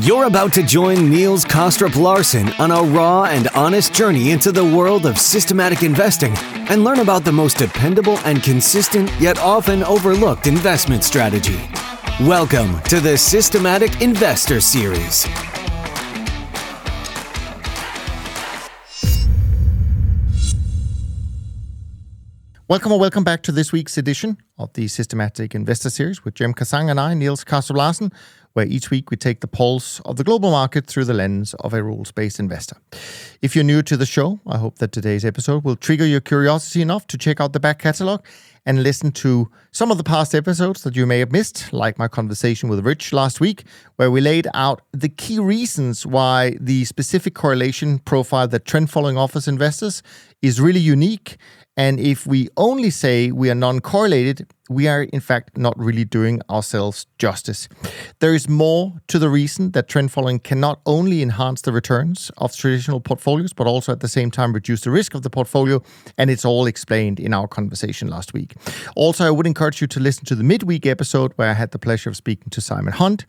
You're about to join Niels Kaastrup-Larsen on a raw and honest journey into the world of systematic investing and learn about the most dependable and consistent yet often overlooked investment strategy. Welcome to the Systematic Investor Series. Welcome or welcome back to this week's edition of the Systematic Investor Series with Cem Karsan and I, Niels Kaastrup-Larsen where each week we take the pulse of the global market through the lens of a rules based investor. If you're new to the show, I hope that today's episode will trigger your curiosity enough to check out the back catalog and listen to some of the past episodes that you may have missed, like my conversation with Rich last week, where we laid out the key reasons why the specific correlation profile that trend following offers investors is really unique and if we only say we are non correlated, we are in fact not really doing ourselves justice. There is more to the reason that trend following can not only enhance the returns of traditional portfolios, but also at the same time reduce the risk of the portfolio. And it's all explained in our conversation last week. Also, I would encourage you to listen to the midweek episode where I had the pleasure of speaking to Simon Hunt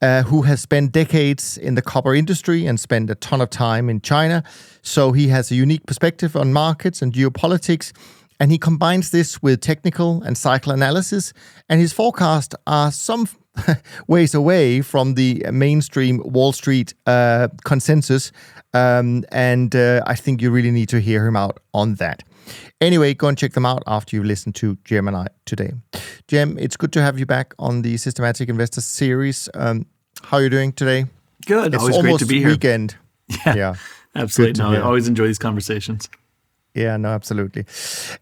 uh, who has spent decades in the copper industry and spent a ton of time in China. So he has a unique perspective on markets and geopolitics. And he combines this with technical and cycle analysis. And his forecasts are some ways away from the mainstream Wall Street uh, consensus. Um, and uh, I think you really need to hear him out on that. Anyway, go and check them out after you listen to Cem and I today. Cem, it's good to have you back on the Systematic Investor series. Um, how are you doing today? Good. It's always great to be here. Weekend. Yeah, yeah. Absolutely. No, I always enjoy these conversations. Yeah, no, absolutely.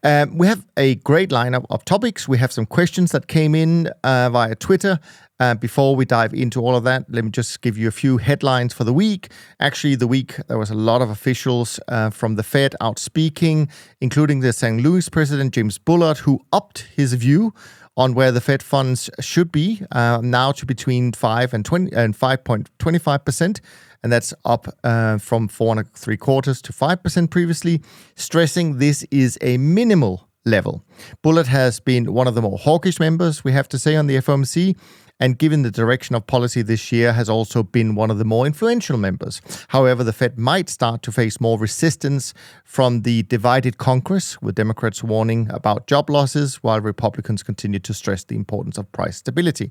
Um, we have a great lineup of topics. We have some questions that came in uh, via Twitter. Uh, before we dive into all of that, let me just give you a few headlines for the week. Actually, the week there was a lot of officials uh, from the Fed out speaking, including the St. Louis president James Bullard, who upped his view on where the Fed funds should be uh, now to between five and twenty and five point twenty five percent and that's up uh, from four and three quarters to five percent previously, stressing this is a minimal level. Bullard has been one of the more hawkish members, we have to say, on the FOMC, and given the direction of policy this year, has also been one of the more influential members. However, the Fed might start to face more resistance from the divided Congress, with Democrats warning about job losses while Republicans continue to stress the importance of price stability.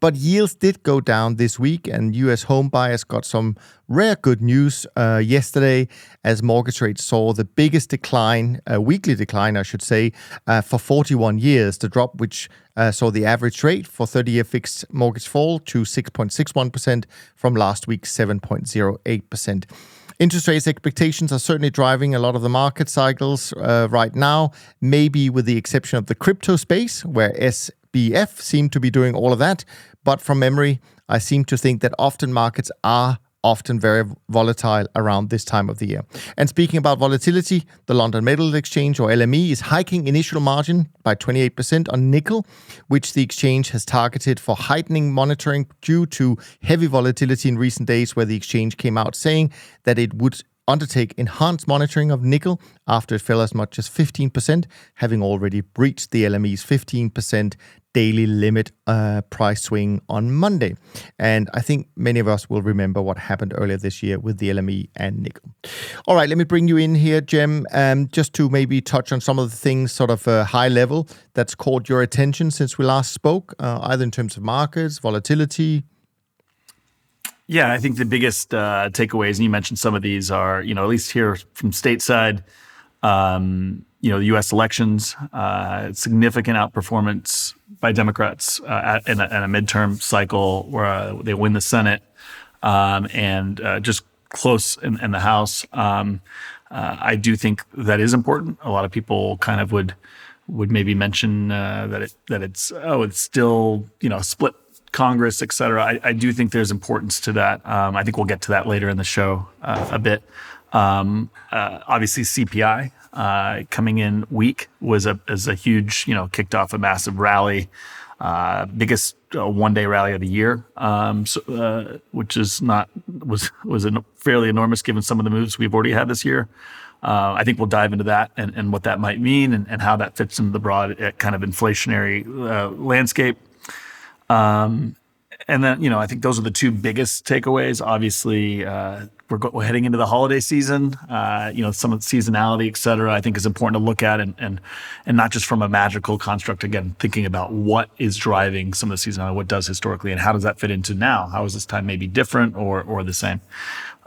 But yields did go down this week, and U.S. home buyers got some rare good news uh, yesterday as mortgage rates saw the biggest decline, a weekly decline, I should say, uh, for 41 years. The drop, which uh, saw the average rate for 30 year fixed mortgage fall to 6.61% from last week's 7.08%. Interest rates expectations are certainly driving a lot of the market cycles uh, right now, maybe with the exception of the crypto space, where SBF seem to be doing all of that. But from memory, I seem to think that often markets are often very volatile around this time of the year. And speaking about volatility, the London Metal Exchange or LME is hiking initial margin by 28% on nickel, which the exchange has targeted for heightening monitoring due to heavy volatility in recent days where the exchange came out saying that it would undertake enhanced monitoring of nickel after it fell as much as 15%, having already breached the LME's 15% daily limit uh, price swing on Monday. And I think many of us will remember what happened earlier this year with the LME and nickel. All right, let me bring you in here, Cem, um, just to maybe touch on some of the things sort of uh, high level that's caught your attention since we last spoke, uh, either in terms of markets, volatility, yeah, I think the biggest uh, takeaways, and you mentioned some of these, are you know at least here from stateside, um, you know the U.S. elections, uh, significant outperformance by Democrats uh, at, in, a, in, a, midterm cycle where uh, they win the Senate, um, and uh, just close in, in the House. Um, uh, I do think that is important. A lot of people kind of would would maybe mention that it that it's oh it's still you know split Congress, et cetera. I, I, do think there's importance to that. Um, I think we'll get to that later in the show uh, a bit. Um, uh, obviously, CPI uh, coming in weak was a is a huge, you know, kicked off a massive rally, uh, biggest uh, one day rally of the year, um, so, uh, which is not was was fairly enormous given some of the moves we've already had this year. I think we'll dive into that and, and what that might mean and, and, how that fits into the broad kind of inflationary landscape. Um, and then you know I think those are the two biggest takeaways. Obviously, uh, we're, go- we're, heading into the holiday season. Uh, you know, some of the seasonality, et cetera, I think is important to look at, and and and not just from a magical construct. Again, thinking about what is driving some of the seasonality, what does historically, and how does that fit into now? How is this time maybe different or or the same?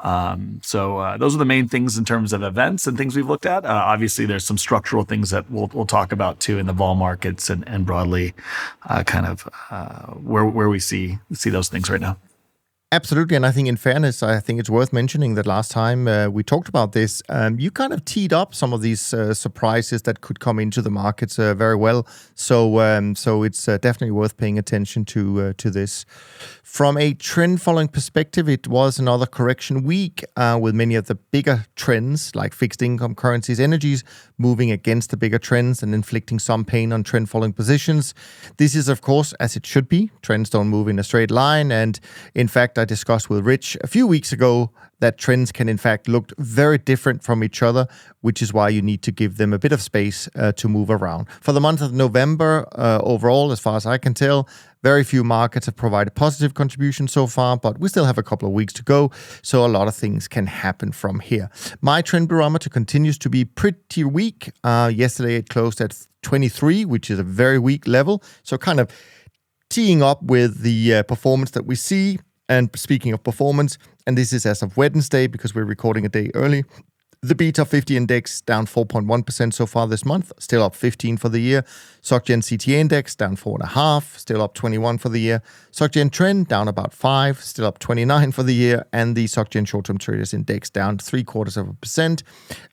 Um, so uh, those are the main things in terms of events and things we've looked at. Uh, obviously, there's some structural things that we'll we'll talk about too in the vol markets and and broadly, uh, kind of uh, where where we see see those things right now. Absolutely, and I think in fairness, I think it's worth mentioning that last time uh, we talked about this, um, you kind of teed up some of these uh, surprises that could come into the markets uh, very well. So, um, so it's uh, definitely worth paying attention to uh, to this. From a trend following perspective, it was another correction week uh, with many of the bigger trends like fixed income, currencies, energies moving against the bigger trends and inflicting some pain on trend following positions. This is, of course, as it should be. Trends don't move in a straight line. And in fact, I discussed with Rich a few weeks ago that trends can in fact look very different from each other, which is why you need to give them a bit of space uh, to move around. For the month of November, uh, overall, as far as I can tell, very few markets have provided positive contribution so far, but we still have a couple of weeks to go, so a lot of things can happen from here. My trend barometer continues to be pretty weak. Uh, yesterday it closed at 23, which is a very weak level, so kind of teeing up with the uh, performance that we see. And speaking of performance, and this is as of Wednesday because we're recording a day early. The BTOP50 index down 4.1% so far this month, still up 15 for the year. SocGen CTA index down 4.5, still up 21 for the year. SocGen Trend down about 5, still up 29 for the year. And the SocGen Short Term Traders Index down 3 quarters of a percent,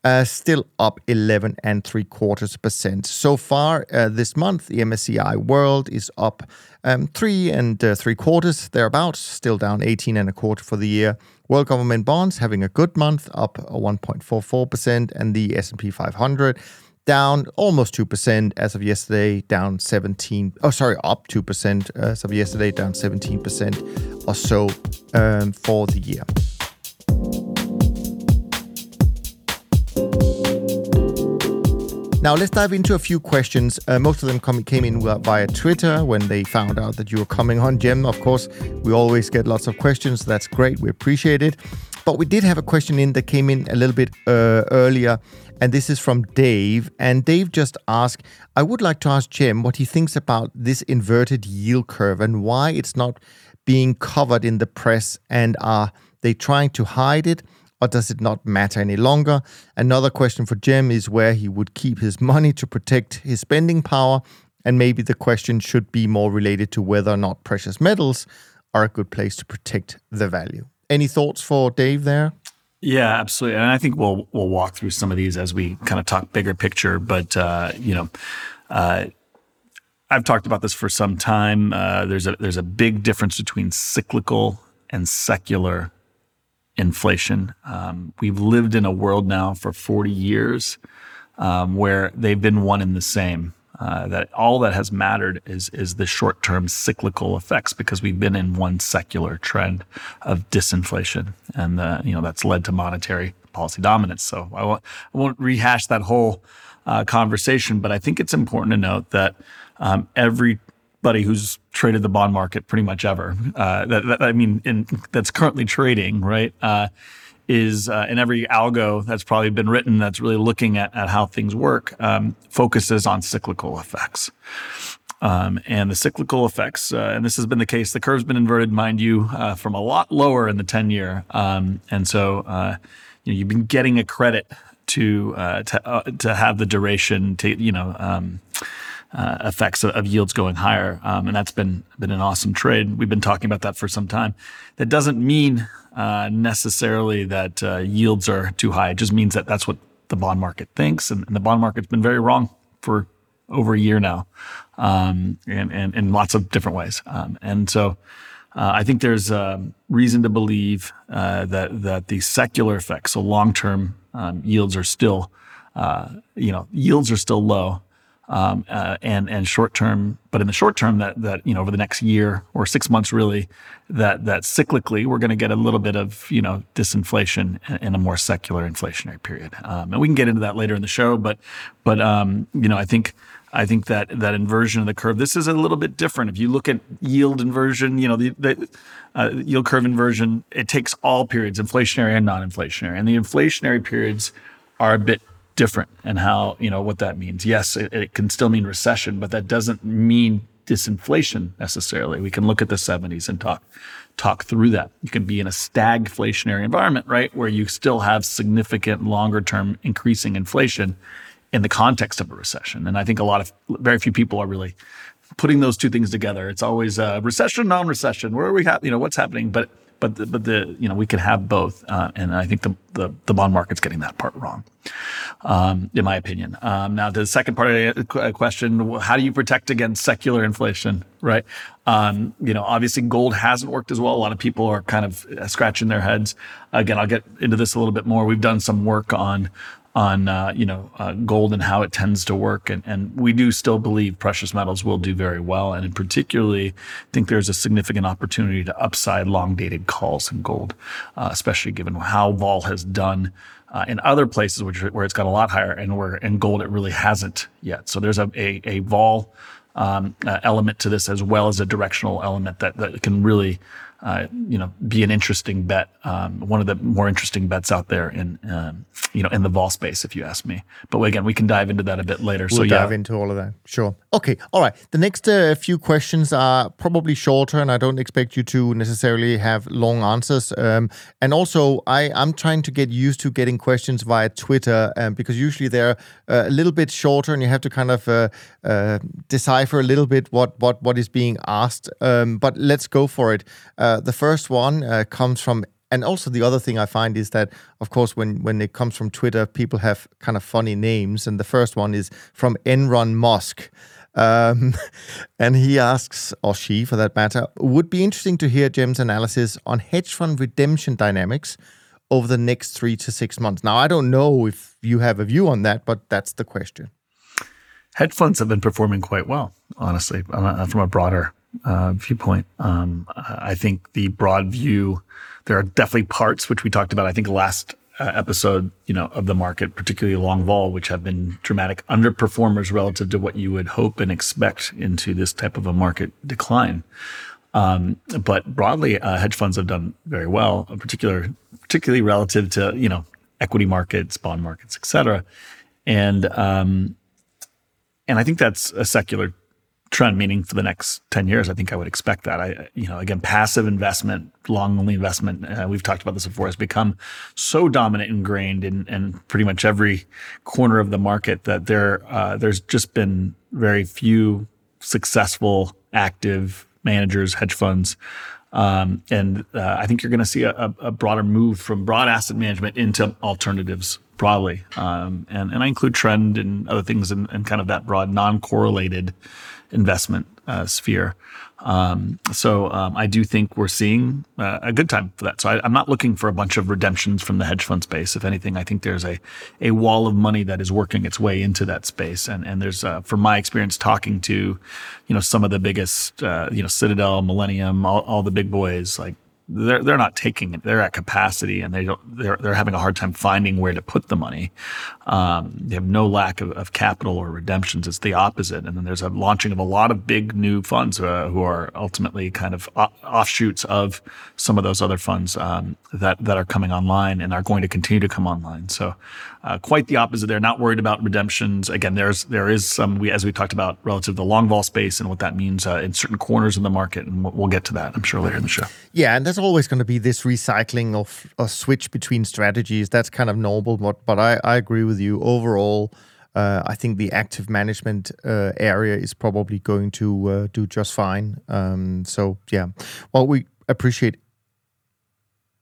uh, still up 11 and 3 quarters percent. So far uh, this month, the MSCI World is up um, 3 and uh, 3 quarters, thereabouts, still down 18 and a quarter for the year. World government bonds having a good month, up 1.44%, and the S&P 500 down almost 2% as of yesterday, down 17, oh, sorry, up 2% as of yesterday, down 17% or so um, for the year. Now, let's dive into a few questions. Uh, most of them come, came in via Twitter when they found out that you were coming on, Jim. Of course, we always get lots of questions. That's great. We appreciate it. But we did have a question in that came in a little bit uh, earlier, and this is from Dave. And Dave just asked I would like to ask Jim what he thinks about this inverted yield curve and why it's not being covered in the press, and are they trying to hide it? Or does it not matter any longer? Another question for Jim is where he would keep his money to protect his spending power. And maybe the question should be more related to whether or not precious metals are a good place to protect the value. Any thoughts for Dave there? Yeah, absolutely. And I think we'll we'll walk through some of these as we kind of talk bigger picture. But uh, you know, uh, I've talked about this for some time. Uh, there's a there's a big difference between cyclical and secular inflation. Um, we've lived in a world now for 40 years um, where they've been one and the same. Uh, that all that has mattered is is the short term cyclical effects because we've been in one secular trend of disinflation, and uh, you know that's led to monetary policy dominance. So I won't I won't rehash that whole uh, conversation, but I think it's important to note that um, every who's traded the bond market pretty much ever. Uh, that, that, I mean, in, that's currently trading, right? Uh, is uh, in every algo that's probably been written that's really looking at, at how things work um, focuses on cyclical effects. Um, and the cyclical effects, uh, and this has been the case. The curve's been inverted, mind you, uh, from a lot lower in the ten year, um, and so uh, you know you've been getting a credit to uh, to uh, to have the duration to you know um, uh, effects of, of, yields going higher, um, and that's been been an awesome trade. We've been talking about that for some time. That doesn't mean uh, necessarily that uh, yields are too high. It just means that that's what the bond market thinks, and, and the bond market's been very wrong for over a year now, um, and, and in lots of different ways. Um, and so, uh, I think there's um, reason to believe uh, that that the secular effects, so long term um, yields are still, uh, you know, yields are still low um, uh, and and short term, but in the short term, that that you know over the next year or six months, really, that that cyclically we're going to get a little bit of you know disinflation in a more secular inflationary period, um, and we can get into that later in the show. But but um, you know I think I think that that inversion of the curve. This is a little bit different. If you look at yield inversion, you know the, the uh, yield curve inversion, it takes all periods, inflationary and non-inflationary, and the inflationary periods are a bit different and how you know what that means. Yes, it, it can still mean recession, but that doesn't mean disinflation necessarily. We can look at the 70s and talk talk through that. You can be in a stagflationary environment, right, where you still have significant longer term increasing inflation in the context of a recession. And I think a lot of very few people are really putting those two things together. It's always a recession, non-recession. Where are we? Ha- you know, what's happening? But but the, but the you know we could have both, uh, and I think the, the, the bond market's getting that part wrong, um, in my opinion. Um, now, the second part of the question: How do you protect against secular inflation? Right? Um, you know, obviously, gold hasn't worked as well. A lot of people are kind of scratching their heads. Again, I'll get into this a little bit more. We've done some work on on uh, you know uh, gold and how it tends to work, and, and we do still believe precious metals will do very well, and in particularly think there's a significant opportunity to upside long dated calls in gold, uh, especially given how vol has done. Uh, in other places which, where it's got a lot higher and where in gold it really hasn't yet. So there's a, a, a vol um, uh, element to this as well as a directional element that, that can really uh, you know, be an interesting bet. Um, one of the more interesting bets out there in, um, you know, in the vol space, if you ask me. But again, we can dive into that a bit later. We'll so dive into all of that. Sure. Okay. All right. The next uh, few questions are probably shorter, and I don't expect you to necessarily have long answers. Um, and also, I I'm trying to get used to getting questions via Twitter, um, because usually they're uh, a little bit shorter, and you have to kind of uh, uh decipher a little bit what what what is being asked. Um, but let's go for it. Uh, the first one uh, comes from and also the other thing I find is that, of course, when when it comes from Twitter, people have kind of funny names, and the first one is from Enron Musk. Um, and he asks, or she for that matter, would be interesting to hear Jim's analysis on hedge fund redemption dynamics over the next three to six months. Now, I don't know if you have a view on that, but that's the question. Hedge funds have been performing quite well, honestly, from a broader uh, viewpoint. Um, I think the broad view, there are definitely parts which we talked about. I think last uh, episode, you know, of the market, particularly long vol, which have been dramatic underperformers relative to what you would hope and expect into this type of a market decline. Um, but broadly, uh, hedge funds have done very well, in particular, particularly relative to you know equity markets, bond markets, et cetera. And um, and I think that's a secular trend, meaning for the next 10 years, I think I would expect that. I, you know, again, passive investment, long only investment, uh, we've talked about this before, has become so dominant ingrained in, in pretty much every corner of the market that there, uh, there's just been very few successful, active managers, hedge funds. Um, and uh, I think you're going to see a, a, broader move from broad asset management into alternatives broadly. Um, and, and I include trend and other things and kind of that broad non-correlated investment uh, sphere. Um, so um, I do think we're seeing uh, a good time for that. So I, am not looking for a bunch of redemptions from the hedge fund space. If anything, I think there's a a wall of money that is working its way into that space. And and there's uh, from my experience talking to, you know, some of the biggest, uh, you know, Citadel, Millennium, all, all the big boys like they're they're not taking it. They're at capacity, and they don't. They're they're having a hard time finding where to put the money. Um, they have no lack of, of, capital or redemptions. It's the opposite. And then there's a launching of a lot of big new funds uh, who are ultimately kind of offshoots of some of those other funds um, that that are coming online and are going to continue to come online. So uh, quite the opposite. They're not worried about redemptions. Again, there's there is some we as we talked about relative to the long vol space and what that means uh, in certain corners of the market, and we'll, get to that I'm sure later in the show. Yeah, and there's always going to be this recycling of a switch between strategies. That's kind of normal, but but I, I agree with you overall. Uh, I think the active management uh, area is probably going to uh, do just fine. Um, so yeah, well, we appreciate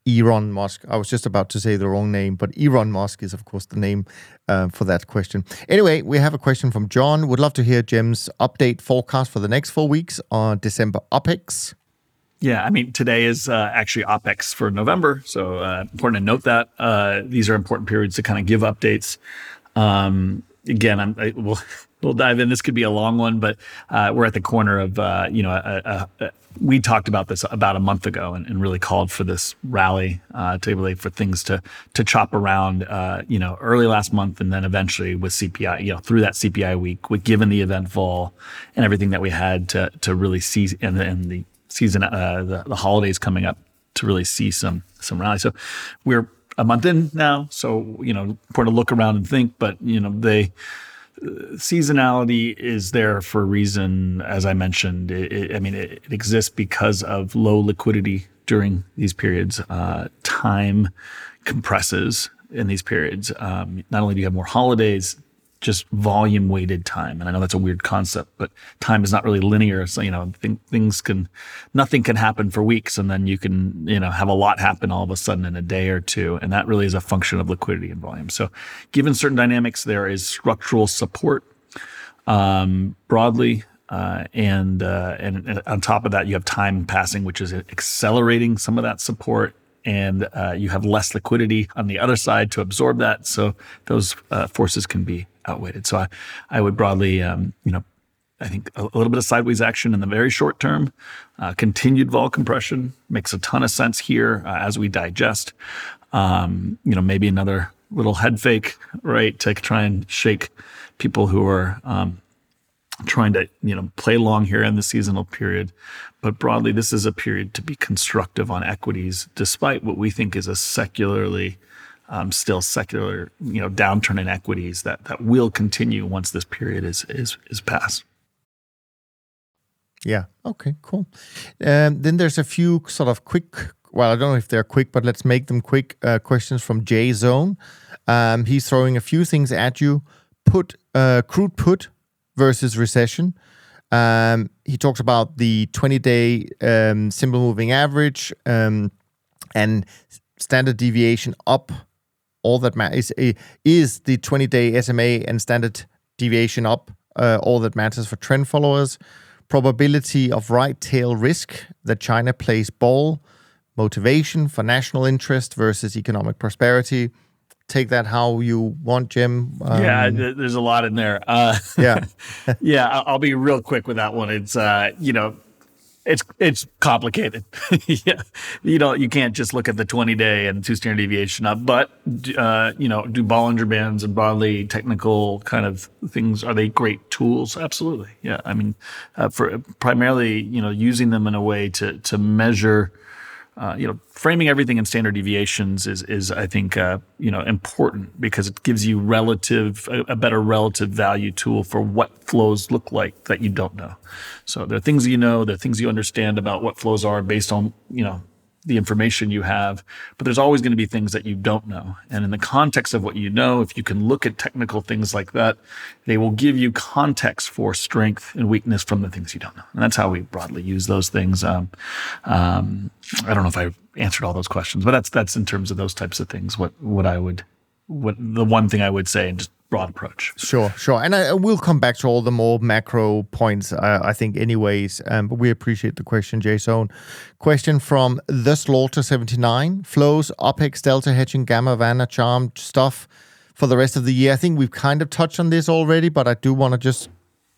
Elon Musk. I was just about to say the wrong name, but Elon Musk is, of course, the name uh, for that question. Anyway, we have a question from John. Would love to hear Jim's update forecast for the next four weeks on December OPEX. Yeah, I mean, today is uh, actually OPEX for November. So uh, important to note that. Uh, these are important periods to kind of give updates. Um, again, I'm, I, well, we'll dive in. This could be a long one, but uh, we're at the corner of uh, you know a, a, we talked about this about a month ago and, and really called for this rally uh, to really for things to to chop around uh, you know early last month and then eventually with CPI you know through that CPI week with given the event vol and everything that we had to to really see and, and the season uh, the, the holidays coming up to really see some some rally. So we're a month in now, so you know important to look around and think, but you know they seasonality is there for a reason. As I mentioned, it, it, I mean, it, it, exists because of low liquidity during these periods. Uh, time compresses in these periods. Um, not only do you have more holidays, just volume weighted time. And I know that's a weird concept, but time is not really linear. So, you know, th- things can, nothing can happen for weeks and then you can, you know, have a lot happen all of a sudden in a day or two. And that really is a function of liquidity and volume. So given certain dynamics, there is structural support, um, broadly. Uh, and, uh, and, and on top of that, you have time passing, which is accelerating some of that support and uh, you have less liquidity on the other side to absorb that. So those uh, forces can be outweighted. So I, I would broadly, um, you know, I think a, a, little bit of sideways action in the very short term. Uh, continued vol compression makes a ton of sense here uh, as we digest. Um, you know, maybe another little head fake, right, to try and shake people who are um, trying to you know play long here in the seasonal period. But broadly, this is a period to be constructive on equities, despite what we think is a secularly um, still secular, you know, downturn in equities that that will continue once this period is is is past. Yeah. Okay. Cool. Um, then there's a few sort of quick. Well, I don't know if they're quick, but let's make them quick. Uh, questions from J Zone. Um, he's throwing a few things at you. Put uh, crude put versus recession. Um, he talks about the 20-day um, simple moving average um, and standard deviation up all that matters is, is the 20 day SMA and standard deviation up uh, all that matters for trend followers. Probability of right tail risk that China plays ball, motivation for national interest versus economic prosperity. Take that how you want, Jim. Um, yeah, there's a lot in there. Uh, yeah, yeah. I'll be real quick with that one. It's uh, you know it's it's complicated. yeah, you know you can't just look at the 20 day and two standard deviation up, but uh, you know do Bollinger Bands and broadly technical kind of things are they great tools? Absolutely, yeah. I mean, uh, for primarily you know using them in a way to to measure uh, you know, framing everything in standard deviations is, is I think, uh, you know, important because it gives you relative, a, a, better relative value tool for what flows look like that you don't know. So there are things you know, there are things you understand about what flows are based on, you know, the information you have, but there's always going to be things that you don't know. And in the context of what you know, if you can look at technical things like that, they will give you context for strength and weakness from the things you don't know. And that's how we broadly use those things. Um, um, I don't know if I answered all those questions, but that's that's in terms of those types of things. What what I would what the one thing I would say and just broad approach. Sure, sure. And I, will come back to all the more macro points, uh, I think, anyways. Um, but we appreciate the question, Jason. Question from The Slaughter79 Flows, OPEX, Delta hedging, Gamma, Vanna, Charm stuff for the rest of the year. I think we've kind of touched on this already, but I do want to just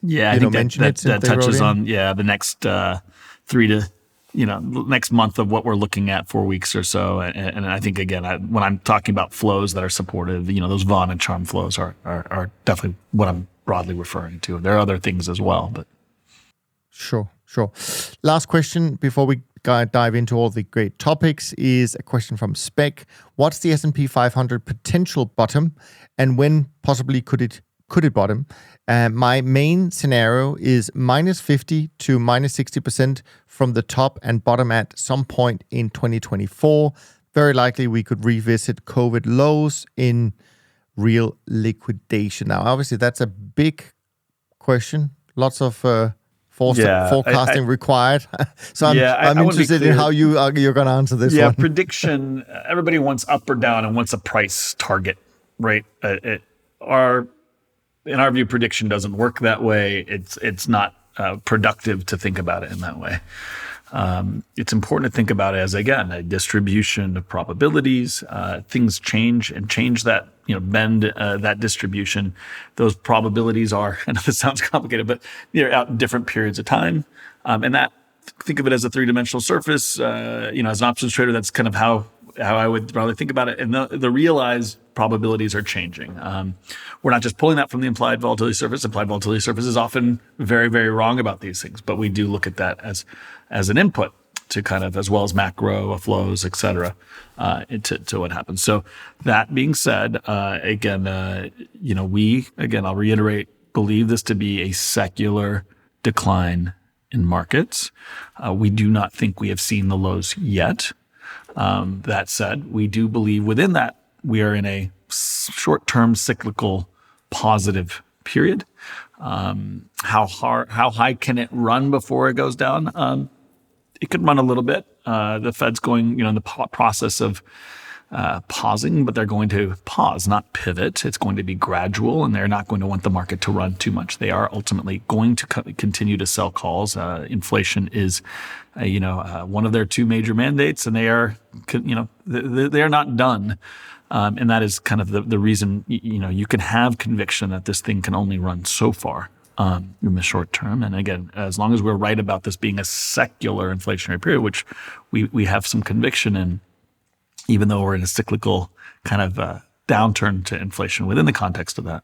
yeah, I think know, that, that, that touches on yeah the next uh, three to you know next month of what we're looking at four weeks or so and, and i think again I, when i'm talking about flows that are supportive you know those vanna and charm flows are, are, are definitely what i'm broadly referring to. There are other things as well but. Sure sure. Last question before we dive into all the great topics is a question from spec. What's the s&p 500 potential bottom and when possibly could it could it bottom? Uh, my main scenario is minus 50 to minus 60% from the top and bottom at some point in 2024. Very likely we could revisit COVID lows in real liquidation. Now, obviously, that's a big question. Lots of uh, yeah, forecasting I, I, required. so I'm, yeah, I'm interested in how you uh, you're going to answer this yeah, prediction. Everybody wants up or down and wants a price target, right? Uh, it, our in our view, prediction doesn't work that way. It's it's not uh, productive to think about it in that way. um, it's important to think about it as again a distribution of probabilities. Uh, things change and change that you know bend uh, that distribution. Those probabilities are. I know this sounds complicated, but they're out in different periods of time, um, and that think of it as a three dimensional surface. Uh, you know, as an options trader, that's kind of how how I would probably think about it. And the, the realized probabilities are changing. Um, we're not just pulling that from the implied volatility surface. Implied volatility surface is often very, very wrong about these things, but we do look at that as as an input to kind of as well as macro flows, et cetera, uh, to, to what happens. So that being said, uh, again, uh, you know, we again, I'll reiterate, believe this to be a secular decline in markets. Uh, we do not think we have seen the lows yet. Um, that said, we do believe within that we are in a short-term cyclical positive period. Um, how hard, how high can it run before it goes down? Um, it could run a little bit. Uh, the Fed's going, you know, in the process of uh, pausing, but they're going to pause, not pivot. It's going to be gradual, and they're not going to want the market to run too much. They are ultimately going to co- continue to sell calls. Uh, inflation is, uh, you know, uh, one of their two major mandates, and they are, you know, they, they are not done. Um, and that is kind of the, the reason, you know, you can have conviction that this thing can only run so far. Um, in the short term. And again, as long as we're right about this being a secular inflationary period, which we, we have some conviction in, even though we're in a cyclical kind of uh, downturn to inflation within the context of that.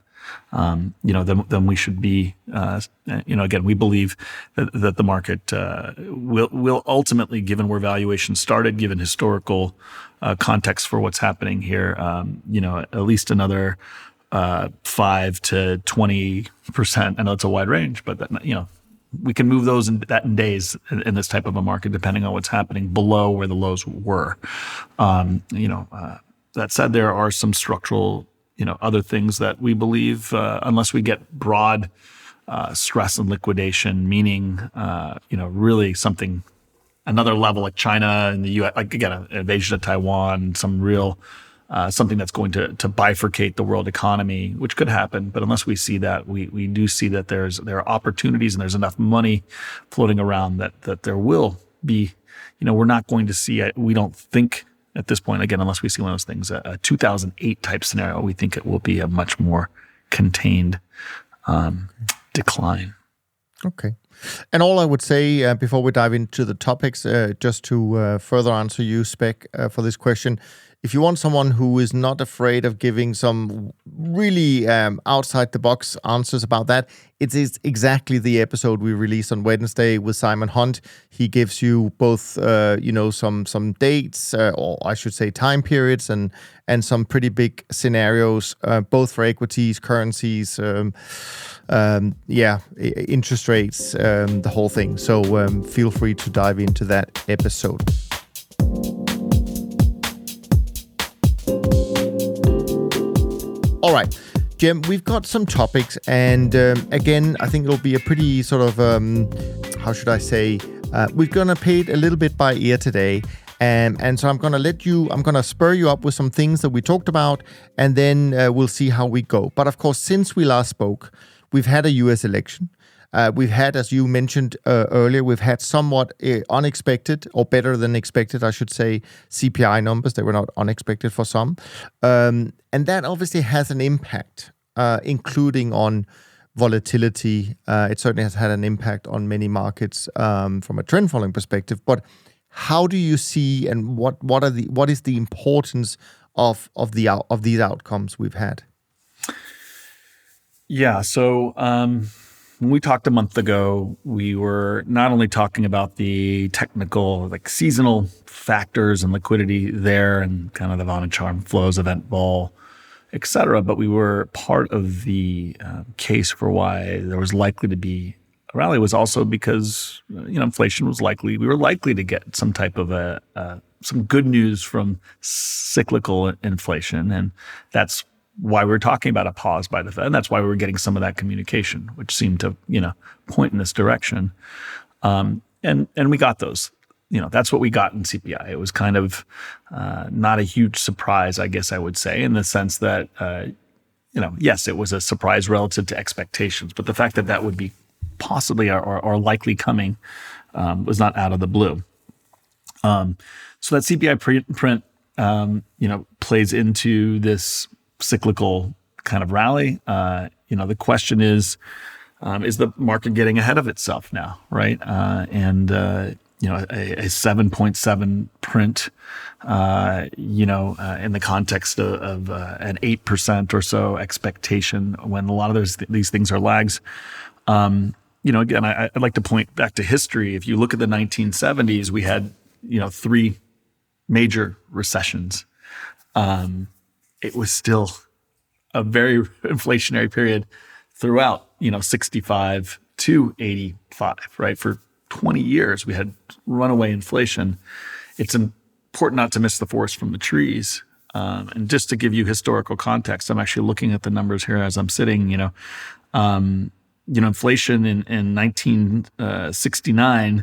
Um, you know, then, then we should be, uh, you know, again, we believe that, that the market uh, will will ultimately, given where valuation started, given historical uh, context for what's happening here, um, you know, at least another uh, five to twenty percent. I know it's a wide range, but that, you know, we can move those in that in days in, in, this type of a market, depending on what's happening below where the lows were. Um, you know, uh, that said, there are some structural, you know, other things that we believe, uh, unless we get broad uh, stress and liquidation, meaning, uh, you know, really something another level like China and the U.S., like again, an invasion of Taiwan, some real uh, something that's going to to bifurcate the world economy, which could happen. But unless we see that, we we do see that there's there are opportunities and there's enough money floating around that that there will be. You know, we're not going to see. We don't think at this point again, unless we see one of those things, a, a 2008 type scenario. We think it will be a much more contained um, decline. Okay. And all I would say uh, before we dive into the topics, uh, just to uh, further answer you, Spec, uh, for this question, if you want someone who is not afraid of giving some really um, outside the box answers about that, it is exactly the episode we released on Wednesday with Simon Hunt. He gives you both, uh, you know, some some dates, uh, or I should say, time periods, and and some pretty big scenarios, uh, both for equities, currencies, um, um, yeah, interest rates, um, the whole thing. So um, feel free to dive into that episode. All right. Jim, we've got some topics, and um, again, I think it'll be a pretty sort of, um, how should I say, uh, we're to pay it a little bit by ear today. Um, and so I'm to let you, I'm to spur you up with some things that we talked about, and then uh, we'll see how we go. But of course, since we last spoke, we've had a US election. Uh, we've had, as you mentioned uh, earlier, we've had somewhat uh, unexpected or better than expected, I should say, CPI numbers. They were not unexpected for some. Um, and that obviously has an impact, including on volatility. It certainly has had an impact on many markets um, from a trend following perspective. But how do you see and what, what are the what is the importance of these outcomes we've had? Yeah. So um, when we talked a month ago, we were not only talking about the technical, like seasonal factors and liquidity there and kind of the vanna and charm flows, event vol, et cetera, but we were part of the uh, case for why there was likely to be a rally was also because, you know, inflation was likely, we were likely to get some type of a, uh, some good news from cyclical inflation. And that's why we're talking about a pause by the Fed. And that's why we were getting some of that communication, which seemed to, you know, point in this direction. Um, and and we got those. You know, that's what we got in CPI. It was kind of uh, not a huge surprise, I guess I would say, in the sense that, uh, you know, yes, it was a surprise relative to expectations, but the fact that that would be possibly or, or likely coming um, was not out of the blue. Um, so that CPI print, print um, you know, plays into this cyclical kind of rally. Uh, you know, the question is, um, is the market getting ahead of itself now, right? Uh, and uh, you know, a, a 7.7 print, uh, you know, uh, in the context of, of an 8% or so expectation when a lot of those th- these things are lags. Um, you know, again, I, would like to point back to history. If you look at the 1970s, we had, you know, three major recessions. Um, it was still a very inflationary period throughout, you know, 65 to 85, right? For 20 years, we had runaway inflation. It's important not to miss the forest from the trees. Um, and just to give you historical context, I'm actually looking at the numbers here as I'm sitting. You know, um, you know, inflation in, in 1969 uh,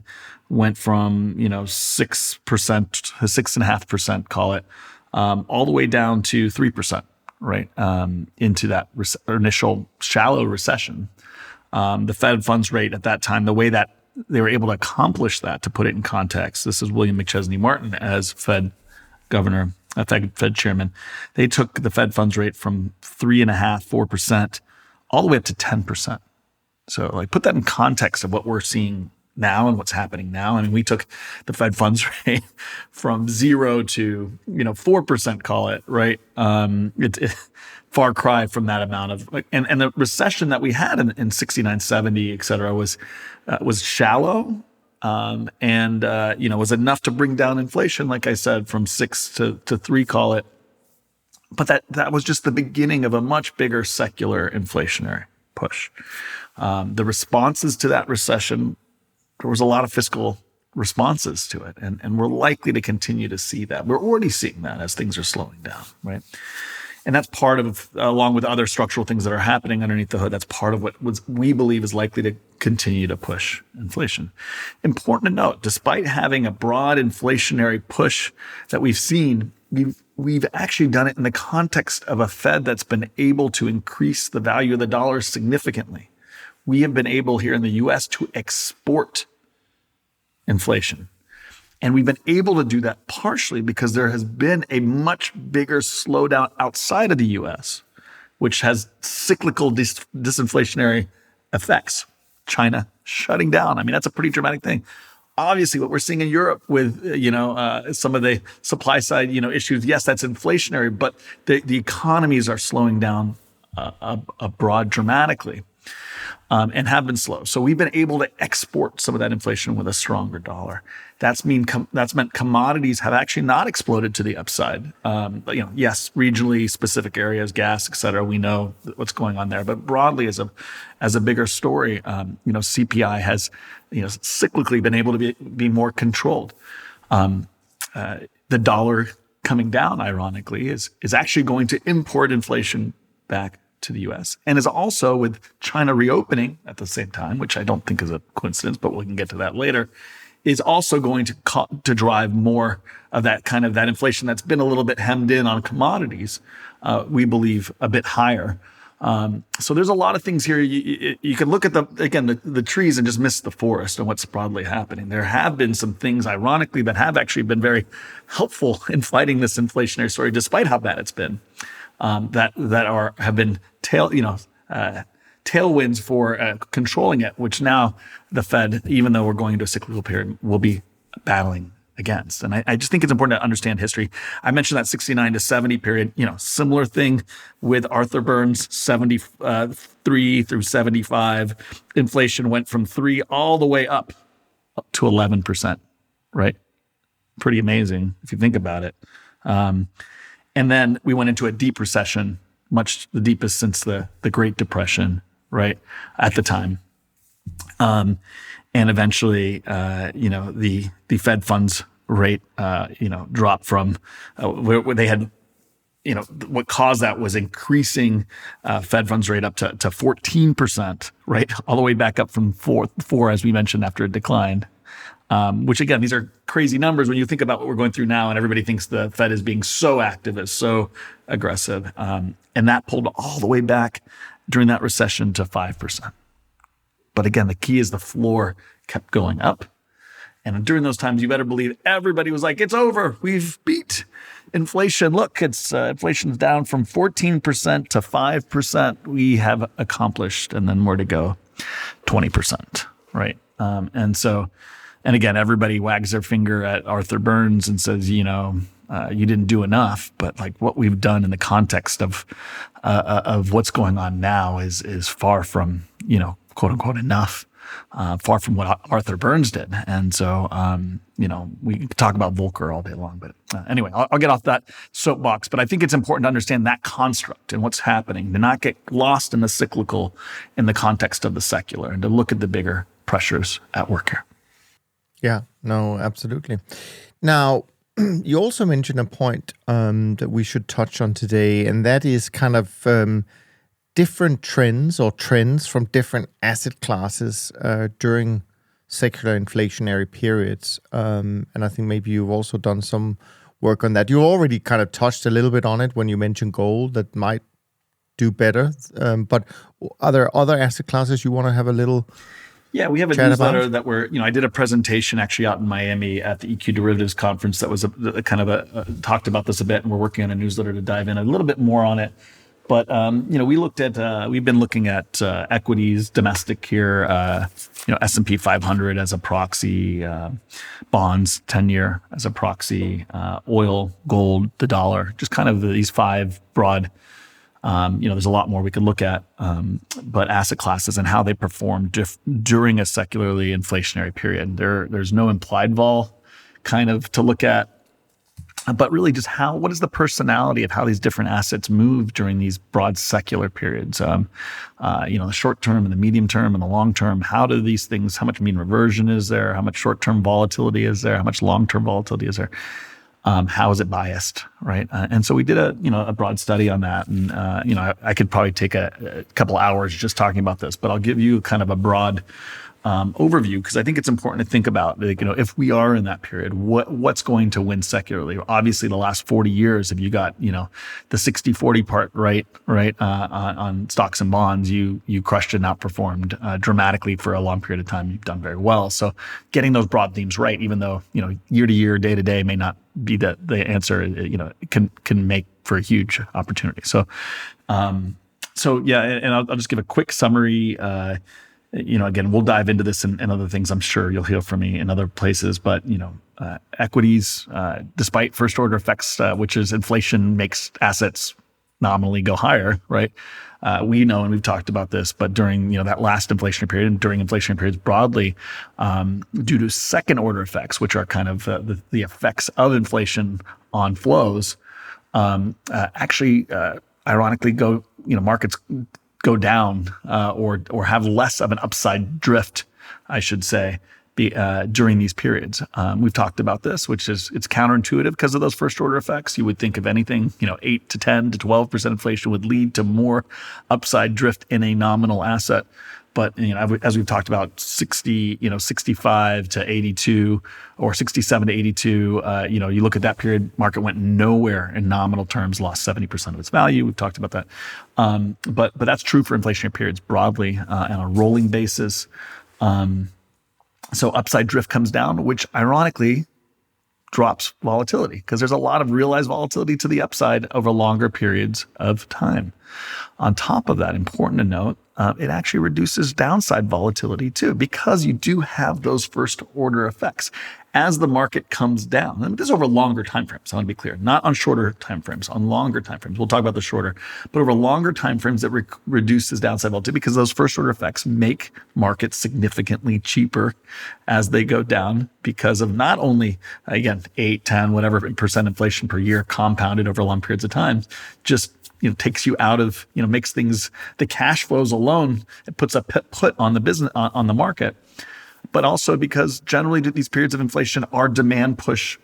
went from you know six percent, six and a half percent, call it, um, all the way down to three percent, right, um, into that re- initial shallow recession. Um, the Fed funds rate at that time, the way that they were able to accomplish that, to put it in context, this is William McChesney Martin as Fed governor, uh, Fed, Fed chairman. They took the Fed funds rate from three and a half, four percent, all the way up to ten percent. So, like, put that in context of what we're seeing now and what's happening now. I mean, we took the Fed funds rate from zero to you know four percent, call it right. Um, it's it, far cry from that amount of and and the recession that we had in, in 69, 70, et cetera, was uh, was shallow. Um, and uh, you know was enough to bring down inflation, like I said, from six to, to three, call it. But that that was just the beginning of a much bigger secular inflationary push. Um, the responses to that recession there was a lot of fiscal responses to it. And, and we're likely to continue to see that. We're already seeing that as things are slowing down, right? And that's part of, along with other structural things that are happening underneath the hood, that's part of what was, we believe is likely to continue to push inflation. Important to note, despite having a broad inflationary push that we've seen, we've, we've actually done it in the context of a Fed that's been able to increase the value of the dollar significantly. We have been able here in the US to export inflation. And we've been able to do that partially because there has been a much bigger slowdown outside of the US, which has cyclical dis- disinflationary effects. China shutting down. I mean, that's a pretty dramatic thing. Obviously, what we're seeing in Europe with you know uh, some of the supply side you know issues, yes, that's inflationary, but the, the economies are slowing down uh, abroad dramatically um, and have been slow. So we've been able to export some of that inflation with a stronger dollar. That's mean com- that's meant commodities have actually not exploded to the upside. Um, but, you know, yes, regionally specific areas, gas, et cetera, we know what's going on there. But broadly, as a as a bigger story, um, you know, CPI has you know cyclically been able to be be more controlled. Um, uh, the dollar coming down, ironically, is is actually going to import inflation back to the US and is also with China reopening at the same time, which I don't think is a coincidence, but we can get to that later, is also going to co- to drive more of that kind of that inflation that's been a little bit hemmed in on commodities. Uh, we believe a bit higher. Um, so there's a lot of things here. You, you, you can look at the again the, the, trees and just miss the forest and what's broadly happening. There have been some things, ironically, that have actually been very helpful in fighting this inflationary story, despite how bad it's been um, that that are have been tail you know uh, tailwinds for uh, controlling it, which now the Fed, even though we're going into a cyclical period, will be battling against. And I, I, just think it's important to understand history. I mentioned that 69 to 70 period, you know, similar thing with Arthur Burns, 73 uh, through 75. Inflation went from three all the way up, to 11%, right? Pretty amazing if you think about it. Um, and then we went into a deep recession, much the deepest since the, the Great Depression, right? At the time. Um, and eventually, uh, you know, the, the Fed funds rate, uh, you know, dropped from uh, where, where, they had, you know, what caused that was increasing uh, Fed funds rate up to, to 14%, right? All the way back up from four, four, as we mentioned, after it declined. Um, which again, these are crazy numbers when you think about what we're going through now, and everybody thinks the Fed is being so active, is so aggressive, um, and that pulled all the way back during that recession to five percent. But again, the key is the floor kept going up. And during those times, you better believe everybody was like, "It's over. We've beat inflation. Look, it's uh, inflation's down from 14% to 5%. We have accomplished, and then more to go, 20%, right? Um, and so, and again, everybody wags their finger at Arthur Burns and says, you know, uh, you didn't do enough. But like what we've done in the context of uh, uh of what's going on now is is far from you know quote unquote enough uh, far from what Arthur Burns did. And so, um, you know, we talk about Volcker all day long. But uh, anyway, I'll, I'll, get off that soapbox. But I think it's important to understand that construct and what's happening, to not get lost in the cyclical in the context of the secular, and to look at the bigger pressures at work here. Yeah, no, absolutely. Now, you also mentioned a point um, that we should touch on today, and that is kind of um, different trends or trends from different asset classes uh, during secular inflationary periods. Um, and I think maybe you've also done some work on that. You already kind of touched a little bit on it when you mentioned gold that might do better. Um, but are there other asset classes you want to have a little? Yeah, we have a newsletter about? that we're, you know, I did a presentation actually out in Miami at the EQ Derivatives Conference that was a, a kind of a, a, talked about this a bit, and we're working on a newsletter to dive in a little bit more on it. But um, you know, we looked at uh, we've been looking at uh, equities, domestic here, uh, you know, S and P 500 as a proxy, uh, bonds, 10 year as a proxy, uh, oil, gold, the dollar, just kind of these five broad. Um, you know, there's a lot more we could look at, um, but asset classes and how they perform dif- during a secularly inflationary period. There, there's no implied vol kind of to look at but really just how what is the personality of how these different assets move during these broad secular periods? Um, uh, you know the short term and the medium term and the long term how do these things how much mean reversion is there? How much short term volatility is there? How much long term volatility is there um, how is it biased right? Uh, and so we did a you know a broad study on that. And uh, you know I, I, could probably take a, a couple hours just talking about this but i'll give you kind of a broad um, overview because I think it's important to think about, like, you know, if we are in that period, what what's going to win secularly? Obviously, the last 40 years, if you got, you know, the 60-40 part right, right, uh, on, on, stocks and bonds, you you crushed and outperformed uh, dramatically for a long period of time. You've done very well. So, getting those broad themes right, even though you know year to year, day to day, may not be the the answer. You know, can can make for a huge opportunity. So, um, so yeah, and I'll, I'll just give a quick summary. Uh, you know, again, we'll dive into this and, other things. I'm sure you'll hear from me in other places, but you know, uh, equities, uh, despite first order effects, uh, which is inflation makes assets nominally go higher, right? Uh, we know, and we've talked about this, but during you know that last inflationary period and during inflationary periods broadly, um, due to second order effects, which are kind of uh, the, the, effects of inflation on flows, um, uh, actually, ironically, go you know markets go down uh, or or have less of an upside drift, I should say, be, uh, during these periods. Um, we've talked about this, which is it's counterintuitive because of those first order effects. You would think of anything, you know, eight to ten to twelve percent inflation would lead to more upside drift in a nominal asset. But you know, as we've talked about, 60, you know, 65 to 82 or 67 to 82, uh, you know, you look at that period, market went nowhere in nominal terms, lost 70% of its value. We've talked about that. Um, but but that's true for inflationary periods broadly uh, on a rolling basis. Um, so upside drift comes down, which ironically drops volatility because there's a lot of realized volatility to the upside over longer periods of time. On top of that, important to note, uh, it actually reduces downside volatility too, because you do have those first order effects as the market comes down. And this is over longer time frames. I want to be clear, not on shorter time frames, on longer time frames. We'll talk about the shorter, but over longer time frames, it re- reduces downside volatility because those first order effects make markets significantly cheaper as they go down because of not only again 8, 10, whatever percent inflation per year compounded over long periods of time, just you know takes you out of you know makes things the cash flows alone it puts a put on the business on, on the market. But also because generally these periods of inflation are demand push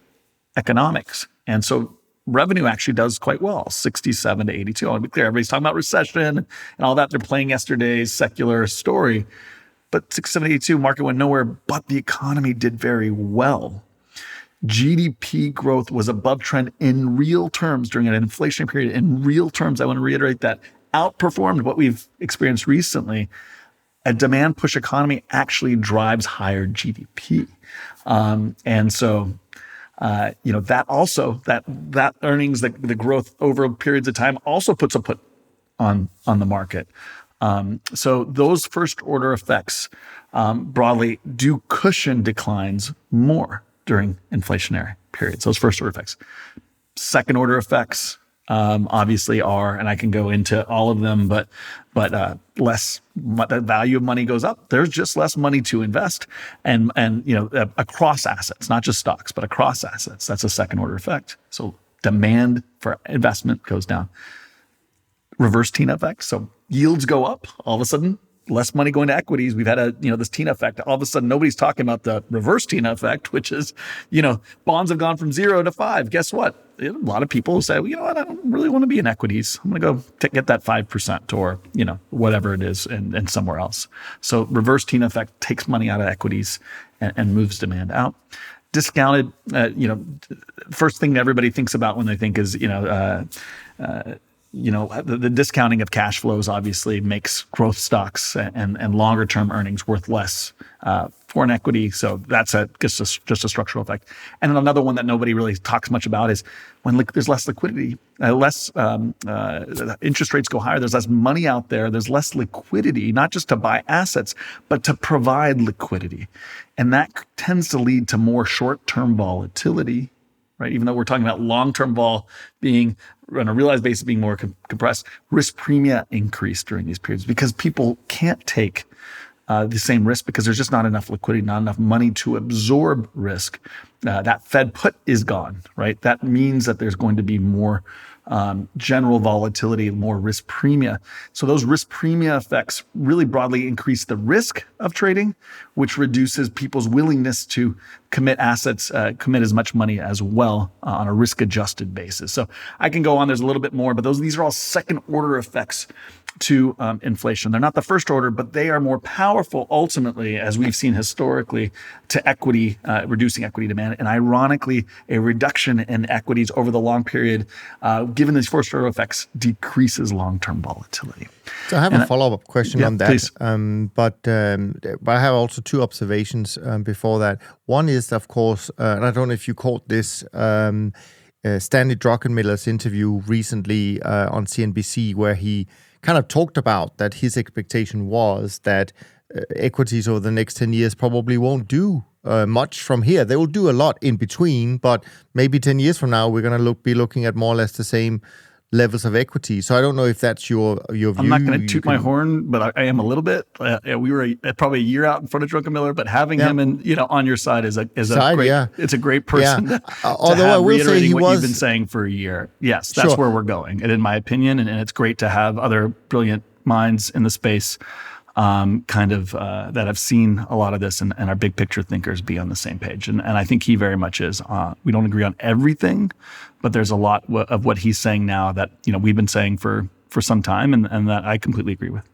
economics. And so revenue actually does quite well 67 to 82 i want to be clear everybody's talking about recession and all that. They're playing yesterday's secular story. But 67 to 82 market went nowhere but the economy did very well GDP growth was above trend in real terms during an inflationary period. In real terms, I want to reiterate that outperformed what we've experienced recently a demand push economy actually drives higher GDP. Um, and so, uh, you know, that also that that earnings, the, the growth over periods of time also puts a put on on the market. Um, so those first order effects um, broadly do cushion declines more during inflationary periods. Those first order effects. Second order effects um, obviously are, and I can go into all of them, but but uh, less the value of money goes up. There's just less money to invest, and and you know uh, across assets, not just stocks, but across assets. That's a second order effect. So demand for investment goes down. Reverse Tina effect. So yields go up. All of a sudden, less money going to equities. We've had a, you know, this Tina effect. All of a sudden, nobody's talking about the reverse Tina effect, which is, you know, bonds have gone from zero to five. Guess what? A lot of people say, well, you know what? I don't really want to be in equities. I'm going to go t- get that 5% or, you know, whatever it is and, and somewhere else. So reverse Tina effect takes money out of equities and, and moves demand out discounted, uh, you know, first thing everybody thinks about when they think is, you know, uh, uh, you know, the, the, discounting of cash flows obviously makes growth stocks and, and longer term earnings worth less uh, for an equity. So that's a just a, just a structural effect. And then another one that nobody really talks much about is when li- there's less liquidity, uh, less um, uh, interest rates go higher. There's less money out there. There's less liquidity, not just to buy assets, but to provide liquidity, and that tends to lead to more short term volatility right? Even though we're talking about long-term vol being on a realized basis being more com- compressed, risk premia increase during these periods because people can't take uh, the same risk because there's just not enough liquidity, not enough money to absorb risk. Uh, that Fed put is gone, right? That means that there's going to be more um, general volatility, more risk premia. So those risk premia effects really broadly increase the risk of trading, which reduces people's willingness to commit assets, uh, commit as much money as well uh, on a risk adjusted basis. So I can go on. There's a little bit more, but those these are all second order effects to um, inflation. They're not the first order, but they are more powerful ultimately, as we've seen historically, to equity, uh, reducing equity demand. And ironically, a reduction in equities over the long period, uh, given these first order effects, decreases long term volatility. So I have and a follow up question yeah, on that. Um, but, um, but I have also two observations um, before that. One is, of course, uh, and I don't know if you caught this. Um, uh, Stanley Druckenmiller's interview recently uh, on CNBC, where he kind of talked about that his expectation was that uh, equities over the next 10 years probably won't do uh, much from here. They will do a lot in between, but maybe 10 years from now, we're going to look, be looking at more or less the same levels of equity. So I don't know if that's your your view. I'm not going to toot can... my horn, but I, I, am a little bit. Uh, we were a, probably a year out in front of Druckenmiller, but having yeah. him and you know on your side is a is a great. Yeah. It's a great person. Yeah. To, uh, Although I will say he what was, you've been saying for a year. Yes, that's sure. where we're going, and in my opinion, and, and it's great to have other brilliant minds in the space um, kind of uh, that have seen a lot of this and, and, are big picture thinkers be on the same page. And, and I think he very much is. Uh, we don't agree on everything, but there's a lot w- of what he's saying now that you know we've been saying for for some time, and, and that I completely agree with.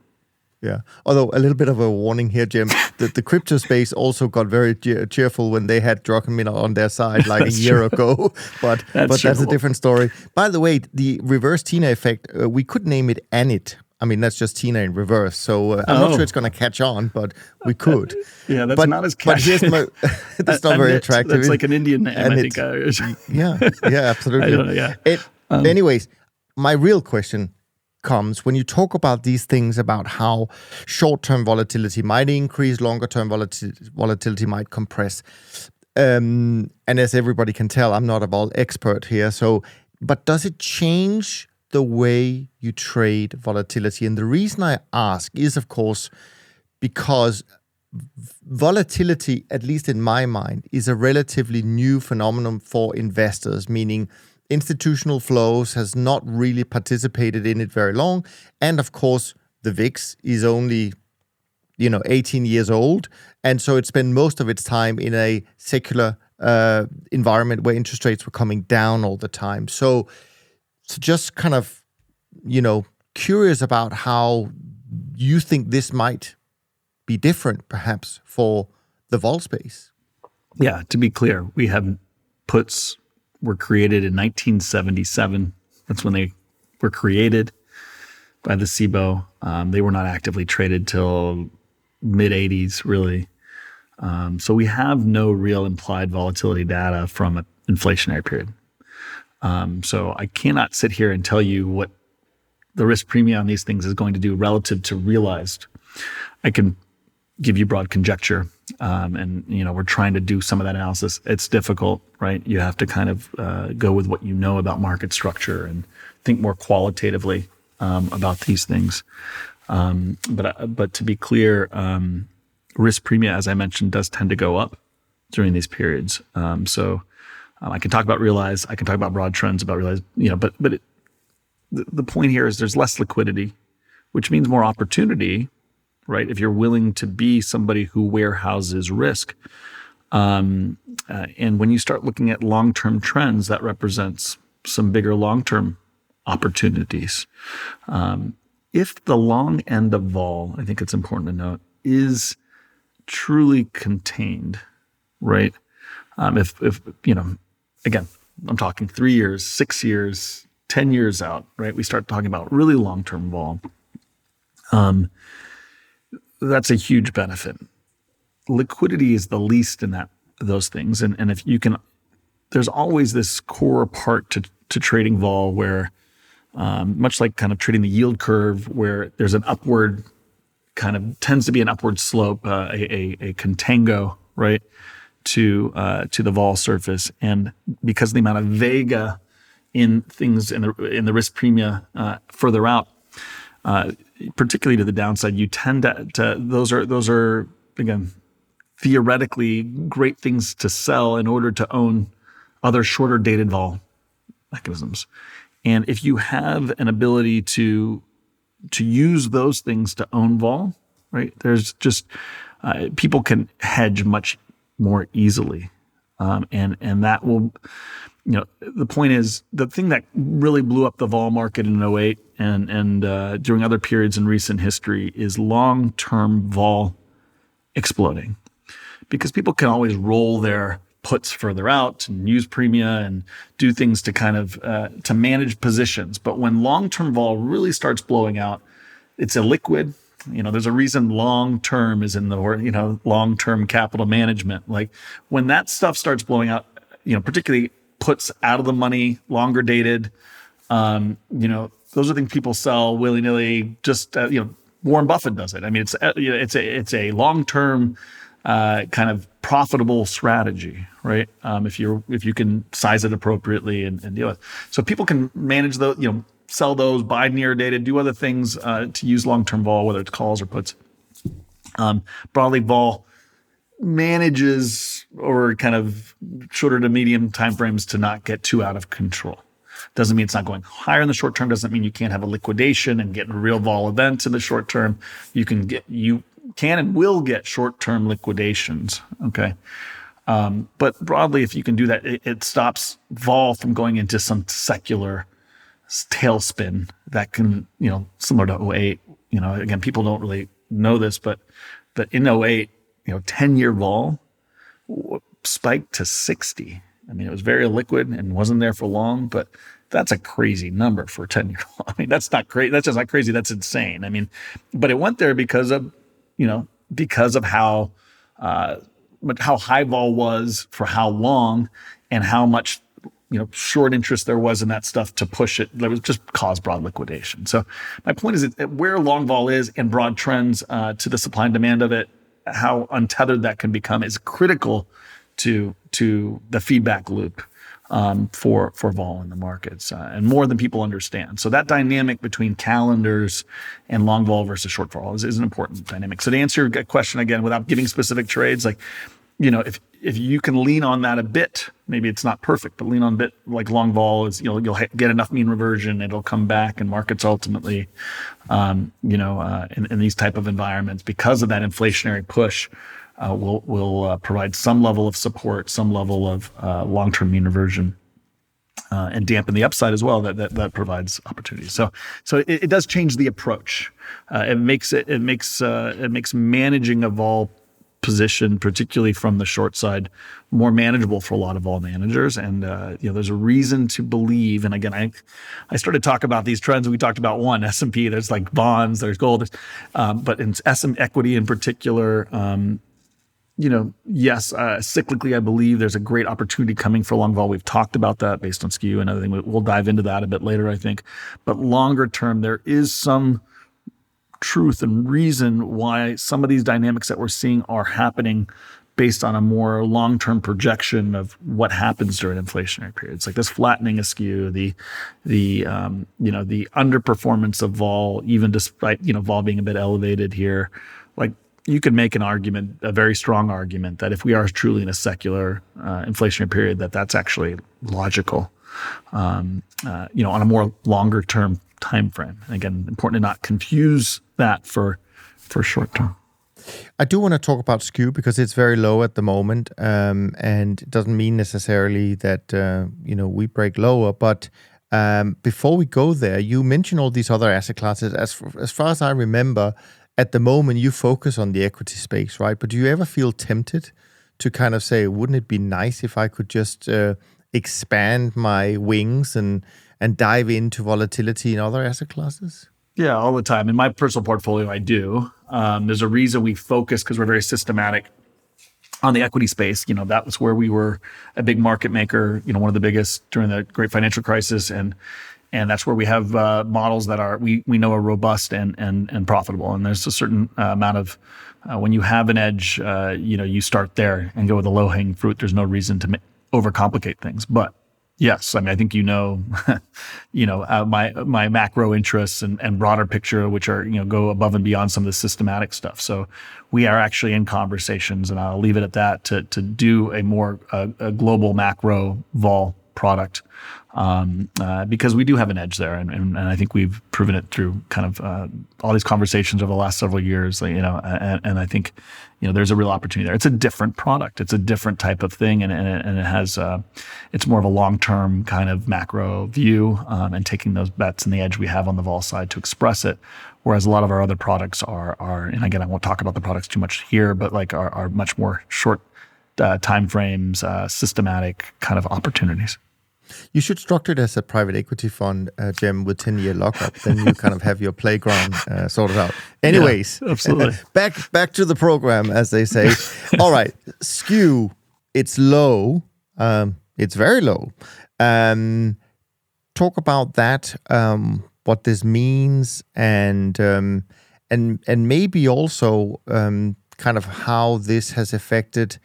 Yeah. Although a little bit of a warning here, Cem. The, the crypto space also got very cheerful when they had Druckenmiller on their side like a year true. ago. But that's but that's a different story. By the way, the reverse Tina effect, uh, we could name it ANIT I mean, that's just Tina in reverse. So uh, I'm oh. not sure it's going to catch on, but we could. yeah, that's but, not as catchy. But here's my, that's not very attractive. It's like an Indian name, and I think. yeah, yeah, absolutely. Know, yeah. It, um, anyways, my real question comes when you talk about these things about how short-term volatility might increase, longer-term volatility, volatility might compress. Um, and as everybody can tell, I'm not a vol expert here. So, but does it change the way you trade volatility. And the reason I ask is, of course, because volatility, at least in my mind, is a relatively new phenomenon for investors, meaning institutional flows has not really participated in it very long. And of course, the VIX is only you know 18 years old and so it spent most of its time in a secular uh, environment where interest rates were coming down all the time so so just kind of, you know, curious about how you think this might be different, perhaps, for the vol space. Yeah, to be clear, we have puts were created in 1977. That's when they were created by the CBOE. Um, they were not actively traded till mid 80s, really. Um, so we have no real implied volatility data from an inflationary period. Um, so I cannot sit here and tell you what the risk premium on these things is going to do relative to realized. I can give you broad conjecture, um, and you know we're trying to do some of that analysis. It's difficult, right? You have to kind of uh, go with what you know about market structure and think more qualitatively um, about these things. Um, but uh, but to be clear, um, risk premium, as I mentioned, does tend to go up during these periods. Um, so um, I can talk about realize, I can talk about broad trends about realize, you know, but but it, the, the point here is there's less liquidity, which means more opportunity, right? If you're willing to be somebody who warehouses risk. Um, uh, and when you start looking at long-term trends, that represents some bigger long-term opportunities. Um, if the long end of vol, I think it's important to note, is truly contained, right? Um, if, if, you know, again, I'm talking three years, six years, 10 years out, right? We start talking about really long term vol. Um, that's a huge benefit. Liquidity is the least in that those things. And, and if you can, there's always this core part to, to trading vol where um, much like kind of trading the yield curve, where there's an upward kind of tends to be an upward slope, uh, a, a, a, contango, right, to uh, to the vol surface, and because of the amount of vega in things in the in the risk premia uh, further out, uh, particularly to the downside, you tend to, to those are those are again theoretically great things to sell in order to own other shorter dated vol mechanisms. And if you have an ability to to use those things to own vol, right? There's just uh, people can hedge much more easily, um, and and that will, you know, the point is the thing that really blew up the vol market in 08 and and uh, during other periods in recent history is long term vol exploding, because people can always roll their puts further out and use premia and do things to kind of uh, to manage positions. But when long-term vol really starts blowing out, it's illiquid. You know, there's a reason long term is in the word, you know, long term capital management. Like when that stuff starts blowing out, you know, particularly puts out of the money, longer dated, um, you know, those are things people sell willy nilly. Just uh, you know, Warren Buffett does it. I mean, it's uh, it's a it's a long term uh, kind of profitable strategy, right? Um, if you're if you can size it appropriately and, and deal with, it. so people can manage the you know sell those, buy near data, do other things uh, to use long term vol, whether it's calls or puts. Um, broadly, vol manages over kind of shorter to medium timeframes to not get too out of control. Doesn't mean it's not going higher in the short term. Doesn't mean you can't have a liquidation and get real vol event in the short term. You can get you can and will get short term liquidations. Okay. Um, but broadly, if you can do that, it, it, stops vol from going into some secular tailspin that can, you know, similar to 08. You know, again, people don't really know this, but but in 08, you know, 10 year vol spiked to 60. I mean, it was very liquid and wasn't there for long, but that's a crazy number for 10 year. I mean, that's not crazy. That's just not crazy. That's insane. I mean, but it went there because of you know, because of how uh, how high vol was for how long and how much you know short interest there was in that stuff to push it that was just cause broad liquidation so my point is that where long vol is and broad trends uh, to the supply and demand of it how untethered that can become is critical to to the feedback loop um, for for vol in the markets, uh, and more than people understand. So that dynamic between calendars and long vol versus short vol is, is an important dynamic. So to answer your question again, without giving specific trades, like you know, if if you can lean on that a bit, maybe it's not perfect, but lean on a bit like long vol is you'll you'll get enough mean reversion, it'll come back, and markets ultimately, um, you know, uh, in, in these type of environments because of that inflationary push uh, will will uh, provide some level of support, some level of uh, long term mean reversion. Uh, and dampen the upside as well. That that, that provides opportunities. So so it, it does change the approach. Uh, it makes it it makes it makes managing a vol position, particularly from the short side, more manageable for a lot of vol managers. And uh, you know, there's a reason to believe. And again, I I started to talk about these trends. We talked about one S and P. There's like bonds. There's gold. Um, but in SM equity in particular. Um, you know, yes, uh, cyclically, I believe there's a great opportunity coming for long vol. We've talked about that based on skew and everything. We'll dive into that a bit later, I think. But longer term, there is some truth and reason why some of these dynamics that we're seeing are happening based on a more long-term projection of what happens during inflationary periods, like this flattening askew, the the um, you know the underperformance of vol, even despite you know vol being a bit elevated here, like you could make an argument, a very strong argument, that if we are truly in a secular uh, inflationary period, that that's actually logical. Um, uh, you know, on a more longer term time frame. And again, important to not confuse that for for short term. I do want to talk about skew because it's very low at the moment, um, and it doesn't mean necessarily that uh, you know we break lower. But um, before we go there, you mentioned all these other asset classes. As as far as I remember, at the moment you focus on the equity space, right? But do you ever feel tempted to kind of say, wouldn't it be nice if I could just uh, expand my wings and and dive into volatility in other asset classes? Yeah, all the time. In my personal portfolio, I do. Um, there's a reason we focus because we're very systematic on the equity space. You know, that was where we were a big market maker. You know, one of the biggest during the Great Financial Crisis, and and that's where we have uh, models that are we we know are robust and and and profitable. And there's a certain uh, amount of uh, when you have an edge, uh, you know, you start there and go with the low hanging fruit. There's no reason to ma- overcomplicate things, but Yes, I mean I think you know, you know uh, my my macro interests and, and broader picture, which are you know go above and beyond some of the systematic stuff. So we are actually in conversations, and I'll leave it at that to to do a more uh, a global macro vol product um, uh, because we do have an edge there, and, and, and, I think we've proven it through kind of uh, all these conversations over the last several years. You know, and, and, I think you know there's a real opportunity there. It's a different product, it's a different type of thing, and it, and it has uh, it's more of a long term kind of macro view, um, and taking those bets and the edge we have on the vol side to express it. Whereas a lot of our other products are are, and again, I won't talk about the products too much here, but like are, are much more short uh, time frames, uh, systematic kind of opportunities. You should structure it as a private equity fund, uh, Cem, with 10 year lockup. then you kind of have your playground uh, sorted out. Anyways, yeah, absolutely. back, back to the program, as they say. All right, skew, it's low. Um, it's very low. Um, talk about that, um, what this means, and um, and and maybe also um, kind of how this has affected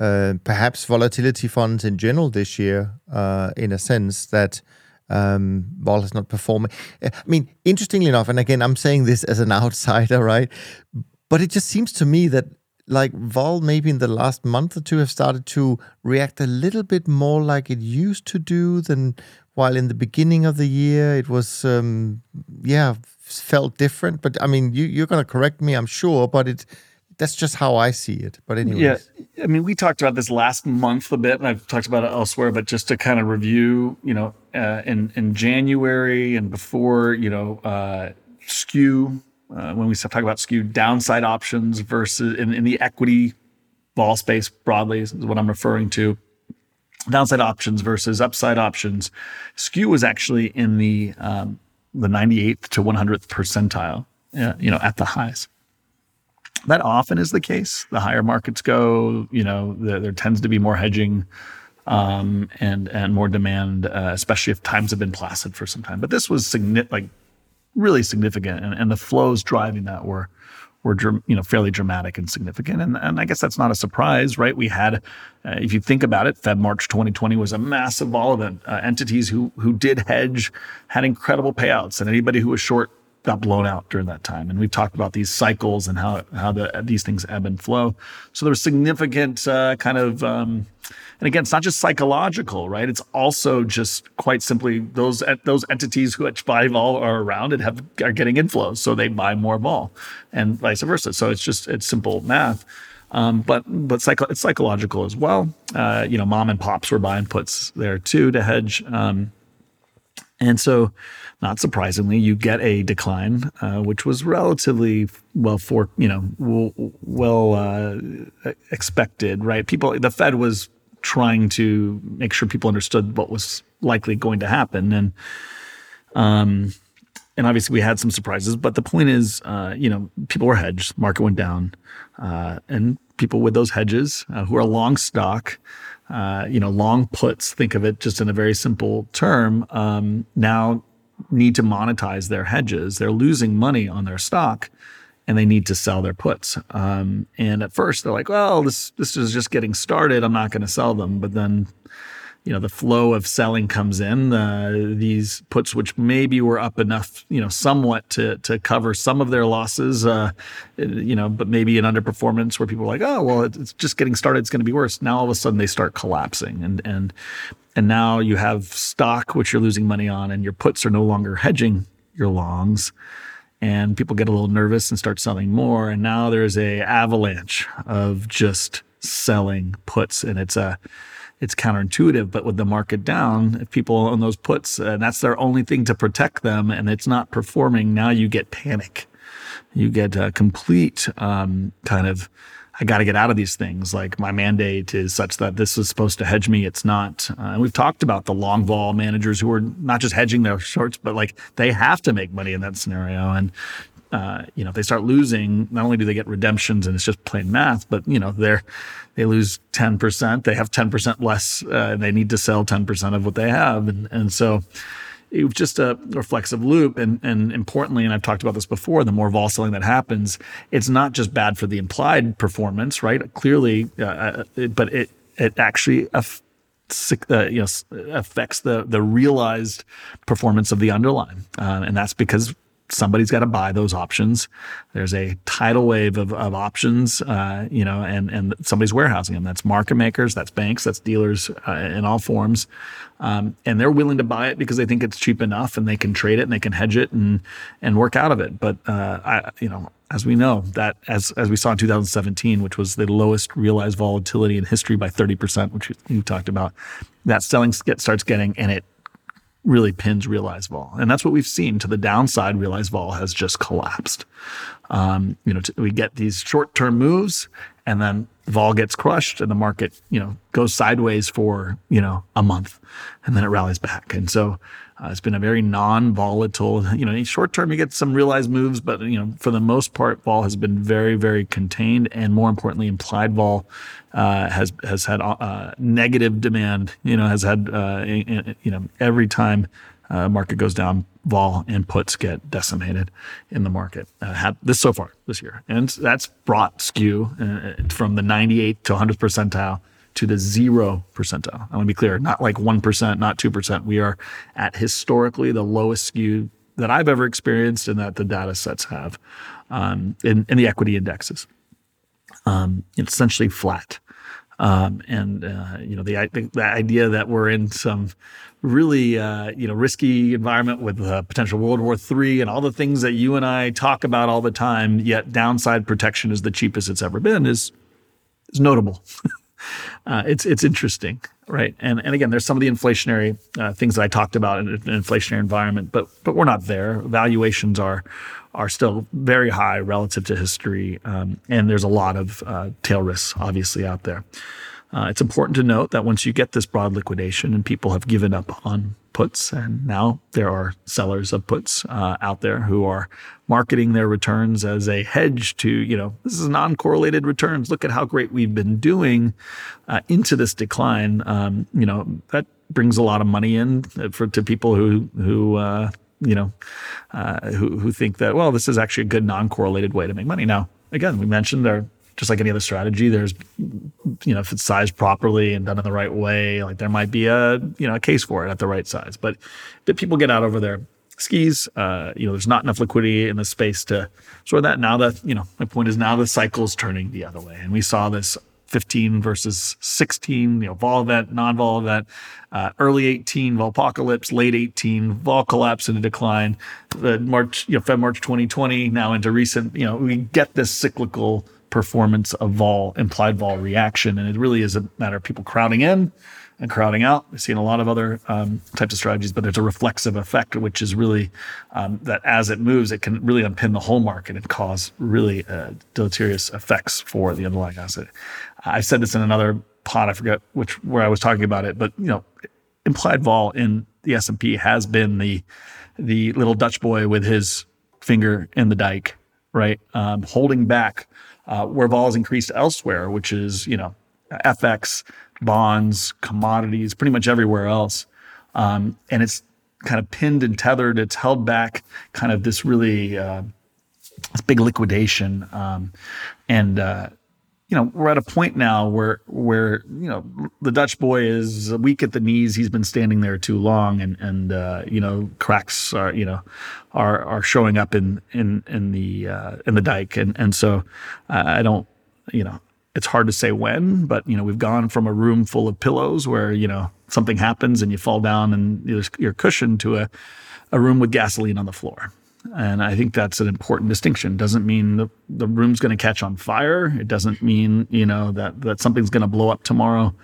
perhaps volatility funds in general this year, uh, in a sense that um, vol is not performing. I mean, interestingly enough, and again, I'm saying this as an outsider, right? But it just seems to me that like vol maybe in the last month or two have started to react a little bit more like it used to do than while in the beginning of the year it was um yeah felt different but i mean you, you're going to correct me i'm sure but it that's just how I see it. But anyway, yeah, I mean, we talked about this last month a bit, and I've talked about it elsewhere. But just to kind of review, you know, uh, in in January and before, you know, uh, skew uh, when we talk about skew downside options versus in, in the equity vol space broadly is what I'm referring to. Downside options versus upside options. Skew was actually in the um, the 98th to 100th percentile, uh, you know, at the highs that often is the case. The higher markets go, you know, the, there tends to be more hedging um, and and more demand, uh, especially if times have been placid for some time. But this was significant, like really significant, and, and the flows driving that were were you know fairly dramatic and significant. And and I guess that's not a surprise, right? We had, uh, if you think about it, Feb March 2020 was a massive vol event. Uh, entities who who did hedge had incredible payouts, and anybody who was short got blown out during that time. And we've talked about these cycles and how how the, these things ebb and flow. So there's significant uh, kind of, um, and again, it's not just psychological, right? It's also just quite simply those those entities who buy vol are around and have are getting inflows, so they buy more vol, and vice versa. So it's just it's simple math. Um, but but psycho- it's psychological as well. Uh, you know, mom and pops were buying puts there too to hedge. Um, And so, not surprisingly, you get a decline, uh, which was relatively well for you know well uh, expected, right? People, the Fed was trying to make sure people understood what was likely going to happen, and um, and obviously we had some surprises. But the point is, uh, you know, people were hedged, market went down, uh, and people with those hedges uh, who are long stock uh, you know, long puts, think of it just in a very simple term, um, now need to monetize their hedges. They're losing money on their stock and they need to sell their puts. Um, and at first they're like, well, this, this is just getting started. I'm not going to sell them. But then you know the flow of selling comes in uh, these puts which maybe were up enough you know somewhat to to cover some of their losses uh, you know but maybe an underperformance where people are like oh well it's just getting started it's going to be worse. Now all of a sudden they start collapsing and and and now you have stock which you're losing money on and your puts are no longer hedging your longs and people get a little nervous and start selling more and now there's a avalanche of just selling puts and it's a it's counterintuitive. But with the market down, if people own those puts and uh, that's their only thing to protect them and it's not performing, now you get panic. You get a complete um, kind of, I got to get out of these things. Like my mandate is such that this is supposed to hedge me. It's not. Uh, and we've talked about the long vol managers who are not just hedging their shorts, but like they have to make money in that scenario. And uh, you know, if they start losing, not only do they get redemptions and it's just plain math, but you know, they're they lose ten percent, they have ten percent less, uh, and they need to sell ten percent of what they have, and and so it was just a reflexive loop. And and importantly, and I've talked about this before, the more vol selling that happens, it's not just bad for the implied performance, right? Clearly, uh, uh it, but it it actually. Aff- uh, you know, affects the the realized performance of the underlying, uh, and that's because somebody's got to buy those options. There's a tidal wave of, of options, uh, you know, and, and somebody's warehousing them. That's market makers, that's banks, that's dealers uh, in all forms. Um, and they're willing to buy it because they think it's cheap enough and they can trade it and they can hedge it and, and work out of it. But, uh, I, you know, as we know that as, as we saw in 2017, which was the lowest realized volatility in history by 30%, which you talked about, that selling get, starts getting, and it really pins realized vol. And that's what we've seen to the downside. Realized vol has just collapsed. Um, you know, t- we get these short term moves and then vol gets crushed and the market, you know, goes sideways for, you know, a month and then it rallies back. And so uh, it's been a very non-volatile. You know, in short term, you get some realized moves, but you know, for the most part, vol has been very, very contained, and more importantly, implied vol uh, has has had uh, negative demand. You know, has had uh, you know every time uh, market goes down, vol inputs get decimated in the market. Uh, this so far this year, and that's brought skew from the 98th to 100th percentile to the zero percentile. I want to be clear, not like 1%, not 2%. We are at historically the lowest skew that I've ever experienced and that the data sets have um, in, in, the equity indexes. Um, it's essentially flat. Um, and uh, you know the, the, idea that we're in some really uh, you know risky environment with uh, potential World War III and all the things that you and I talk about all the time, yet downside protection is the cheapest it's ever been is is notable. uh, it's it's interesting, right? And and again, there's some of the inflationary uh, things that I talked about in an inflationary environment, but but we're not there. Valuations are are still very high relative to history, um, and there's a lot of uh, tail risks obviously out there. Uh, it's important to note that once you get this broad liquidation and people have given up on puts, and now there are sellers of puts uh, out there who are marketing their returns as a hedge to, you know, this is non-correlated returns. Look at how great we've been doing uh, into this decline. Um, you know, that brings a lot of money in for to people who who uh, you know uh, who who think that well, this is actually a good non-correlated way to make money. Now, again, we mentioned there just like any other strategy, there's, you know, if it's sized properly and done in the right way, like there might be a, you know, a case for it at the right size. But if people get out over their skis, uh, you know, there's not enough liquidity in the space to sort that. Now that, you know, my point is now the cycle's turning the other way. And we saw this 15 versus 16, you know, vol event, non-vol event, uh, early 18 vol apocalypse, late 18 vol collapse a decline, the March, you know, Feb March 2020, now into recent, you know, we get this cyclical performance of vol implied vol reaction and it really is a matter of people crowding in and crowding out. We've seen a lot of other um, types of strategies, but there's a reflexive effect, which is really um, that as it moves, it can really unpin the whole market and cause really uh, deleterious effects for the underlying asset. I said this in another pod, I forget which where I was talking about it, but you know, implied vol in the S and P has been the the little Dutch boy with his finger in the dike, right, um, holding back uh, where vol has increased elsewhere, which is you know FX, bonds, commodities, pretty much everywhere else. Um, and it's kind of pinned and tethered. It's held back kind of this really uh, this big liquidation. Um, and uh, you know we're at a point now where where you know the Dutch boy is weak at the knees. He's been standing there too long, and and uh, you know cracks are you know are are showing up in in in the uh, in the dike, and and so I don't you know it's hard to say when, but you know, we've gone from a room full of pillows where you know something happens and you fall down and you're cushioned to a, a room with gasoline on the floor. And I think that's an important distinction. Doesn't mean the, the room's going to catch on fire. It doesn't mean you know that that something's going to blow up tomorrow.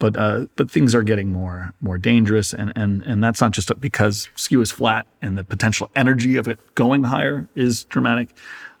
But uh, but things are getting more more dangerous, and and and that's not just because skew is flat and the potential energy of it going higher is dramatic.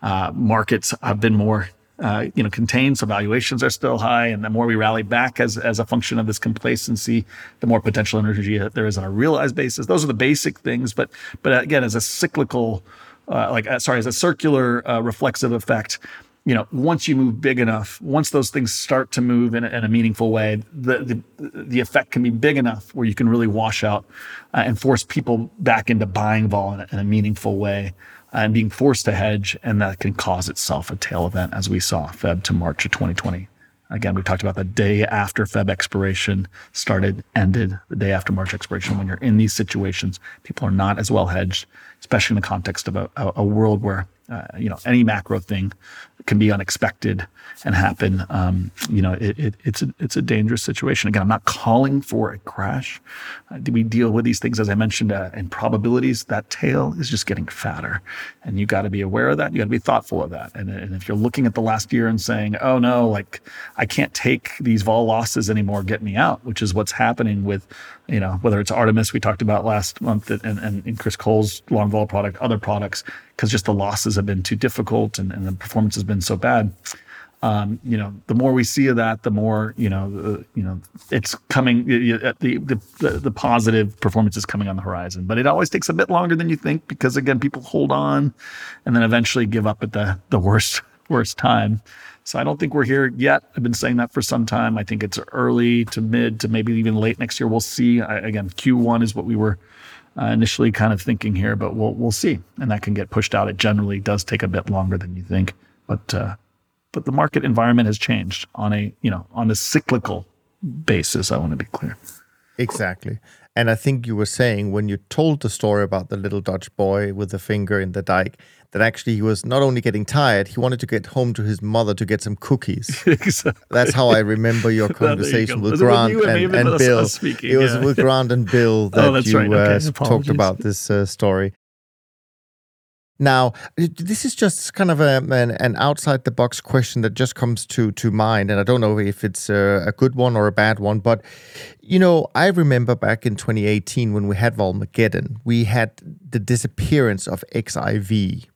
Uh, markets have been more uh, you know, contained. So valuations are still high, and the more we rally back as as a function of this complacency, the more potential energy there is on a realized basis. Those are the basic things. But but again, as a cyclical, uh, like uh, sorry, as a circular uh, reflexive effect. You know, once you move big enough, once those things start to move in a, in a meaningful way, the, the, the effect can be big enough where you can really wash out uh, and force people back into buying vol in a, in a meaningful way and being forced to hedge, and that can cause itself a tail event, as we saw Feb to March of 2020. Again, we talked about the day after Feb expiration started, ended, the day after March expiration. When you're in these situations, people are not as well hedged, especially in the context of a, a world where uh, you know any macro thing can be unexpected and happen. Um, you know, it, it, it's a, it's a dangerous situation. Again, I'm not calling for a crash. Uh, we deal with these things, as I mentioned, uh, in probabilities. That tail is just getting fatter, and you got to be aware of that. You got to be thoughtful of that. And, and if you're looking at the last year and saying, "Oh no, like I can't take these vol losses anymore, get me out," which is what's happening with, you know, whether it's Artemis we talked about last month, and, and, and Chris Cole's long vol product, other products, because just the losses have been too difficult and, and the performance has been so bad um, you know, the more we see of that, the more you know, uh, you know, it's coming. The, the the the positive performance is coming on the horizon, but it always takes a bit longer than you think because again, people hold on, and then eventually give up at the the worst worst time. So I don't think we're here yet. I've been saying that for some time. I think it's early to mid to maybe even late next year. We'll see. I, again, Q1 is what we were uh, initially kind of thinking here, but we'll we'll see, and that can get pushed out. It generally does take a bit longer than you think, but uh, but the market environment has changed on a you know on a cyclical basis. I want to be clear. Exactly. And I think you were saying when you told the story about the little Dutch boy with the finger in the dike, that actually he was not only getting tired, he wanted to get home to his mother to get some cookies. exactly. That's how I remember your conversation you with Grant and, and Bill. Speaking, it was yeah. with Grant and Bill oh, that oh, you right. okay. uh, talked about this uh, story. Now, this is just kind of a, an, an outside the box question that just comes to, to mind. And I don't know if it's a, a, good one or a bad one. But, you know, I remember back in 2018 when we had Volmageddon, we had the disappearance of XIV,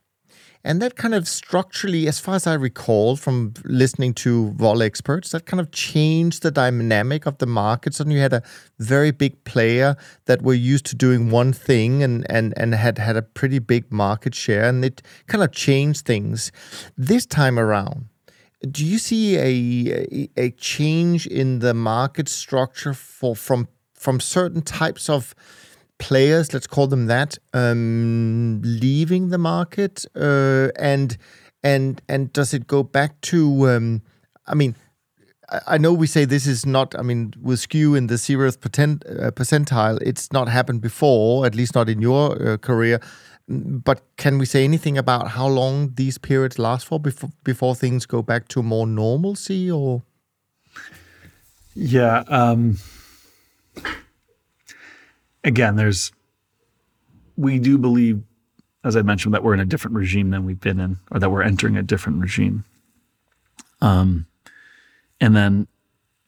and that kind of structurally, as far as I recall from listening to vol experts, that kind of changed the dynamic of the market. Suddenly you had a very big player that were used to doing one thing and, and, and had had a pretty big market share, and it kind of changed things. This time around, do you see a, a, change in the market structure for from from certain types of players, let's call them that, um, leaving the market, uh, and and and does it go back to? Um, I mean, I know we say this is not. I mean, with skew in the zeroth uh, percentile, it's not happened before, at least not in your uh, career. But can we say anything about how long these periods last for before before things go back to more normalcy, or? Yeah. Um again, there's we do believe, as I mentioned, that we're in a different regime than we've been in, or that we're entering a different regime. Um, and then,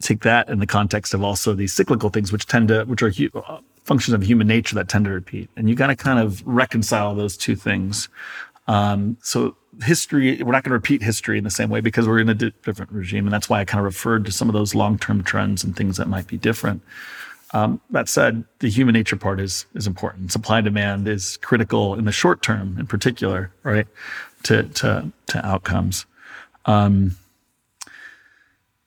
take that in the context of also these cyclical things, which tend to, which are hu- uh, functions of human nature that tend to repeat. And you got to kind of reconcile those two things. Um, so history, we're not going to repeat history in the same way because we're in a di- different regime. And that's why I kind of referred to some of those long-term trends and things that might be different. Um, that said, the human nature part is is important. Supply and demand is critical in the short term, in particular, right, to to to outcomes. Um,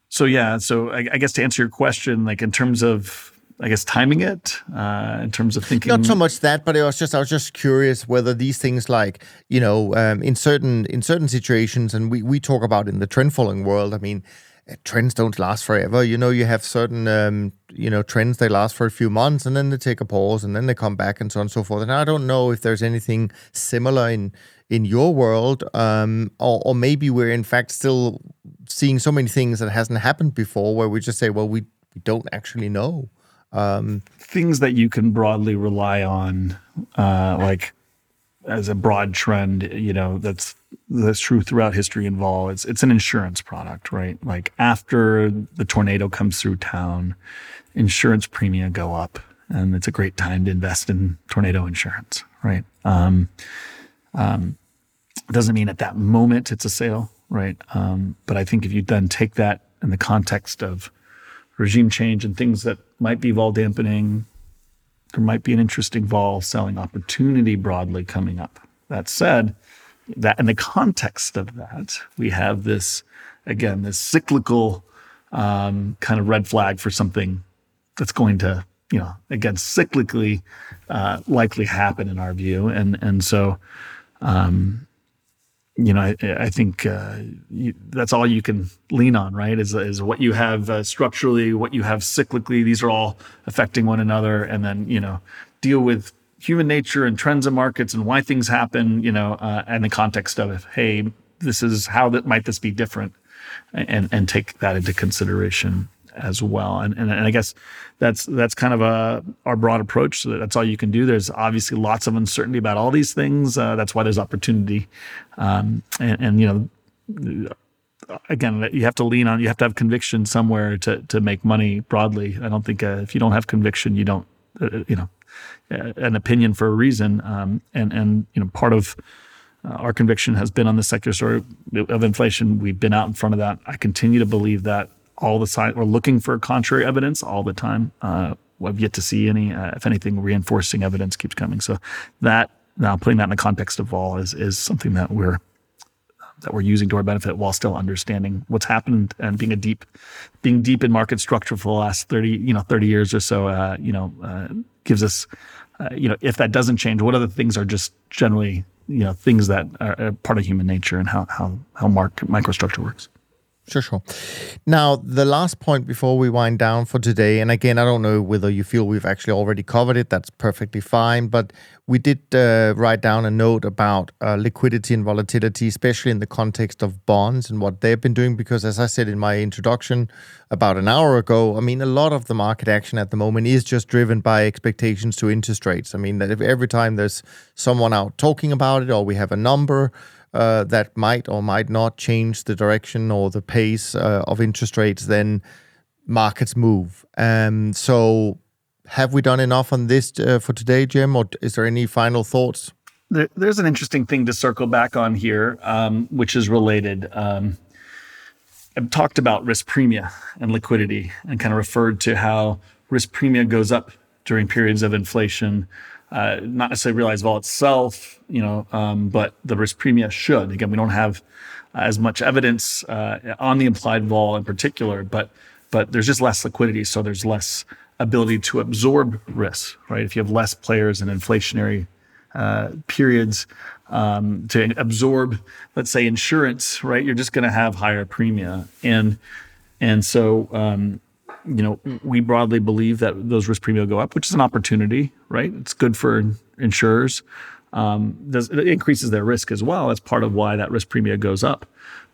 so yeah, so I, I, guess to answer your question, like in terms of I guess timing it, uh, in terms of thinking. Not so much that, but I was just I was just curious whether these things like you know um, in certain in certain situations, and we we talk about in the trend following world. I mean, trends don't last forever. You know, you have certain um, you know trends they last for a few months and then they take a pause and then they come back and so on and so forth. And I don't know if there's anything similar in in your world, um, or, or maybe we're in fact still seeing so many things that hasn't happened before, where we just say, well, we, we don't actually know. Um, things that you can broadly rely on, uh, like as a broad trend, you know, that's that's true throughout history vol. It's it's an insurance product, right? Like after the tornado comes through town, insurance premia go up, and it's a great time to invest in tornado insurance, right? Um, um, doesn't mean at that moment it's a sale, right? Um, but I think if you then take that in the context of regime change and things that might be vol dampening, there might be an interesting vol selling opportunity broadly coming up. That said, that in the context of that, we have this again this cyclical um, kind of red flag for something that's going to you know again cyclically uh, likely happen in our view, and and so. Um, you know, I, I think uh, you, that's all you can lean on, right? Is, is what you have uh, structurally, what you have cyclically. These are all affecting one another, and then you know, deal with human nature and trends in markets and why things happen, you know, uh, in the context of, hey, this is how that might this be different, and and take that into consideration as well. And and, and I guess that's that's kind of a our broad approach. So that's all you can do. There's obviously lots of uncertainty about all these things. Uh, that's why there's opportunity, um, and, and you know again, you have to lean on, you have to have conviction somewhere to to make money broadly. I don't think uh, if you don't have conviction, you don't, uh, you know, uh, an opinion for a reason. Um, and and you know, part of uh, our conviction has been on the secular story of inflation. We've been out in front of that. I continue to believe that all the time. We're looking for contrary evidence all the time. Uh, I've yet to see any. Uh, if anything, reinforcing evidence keeps coming. So that now putting that in the context of all is is something that we're that we're using to our benefit while still understanding what's happened and being a deep, being deep in market structure for the last 30, you know, 30 years or so, uh, you know, uh, gives us, uh, you know, if that doesn't change, what other things are just generally, you know, things that are part of human nature and how, how, how market microstructure works. Sure, sure. Now, the last point before we wind down for today, and again, I don't know whether you feel we've actually already covered it. That's perfectly fine. But we did uh, write down a note about uh, liquidity and volatility, especially in the context of bonds and what they've been doing. Because, as I said in my introduction about an hour ago, I mean, a lot of the market action at the moment is just driven by expectations to interest rates. I mean, that if every time there's someone out talking about it or we have a number, uh, that might or might not change the direction or the pace uh, of interest rates, then markets move. Um, so, have we done enough on this uh, for today, Cem, or is there any final thoughts? There, there's an interesting thing to circle back on here, um, which is related. Um, I've talked about risk premia and liquidity and kind of referred to how risk premia goes up during periods of inflation uh, not necessarily realize vol itself, you know, um, but the risk premia should. Again, we don't have as much evidence uh, on the implied vol in particular, but but there's just less liquidity, so there's less ability to absorb risk, right? If you have less players in inflationary uh, periods um, to absorb, let's say, insurance, right? You're just going to have higher premia, and and so um, you know, we broadly believe that those risk premium go up, which is an opportunity, right? It's good for insurers. Um, it increases their risk as well. That's part of why that risk premium goes up.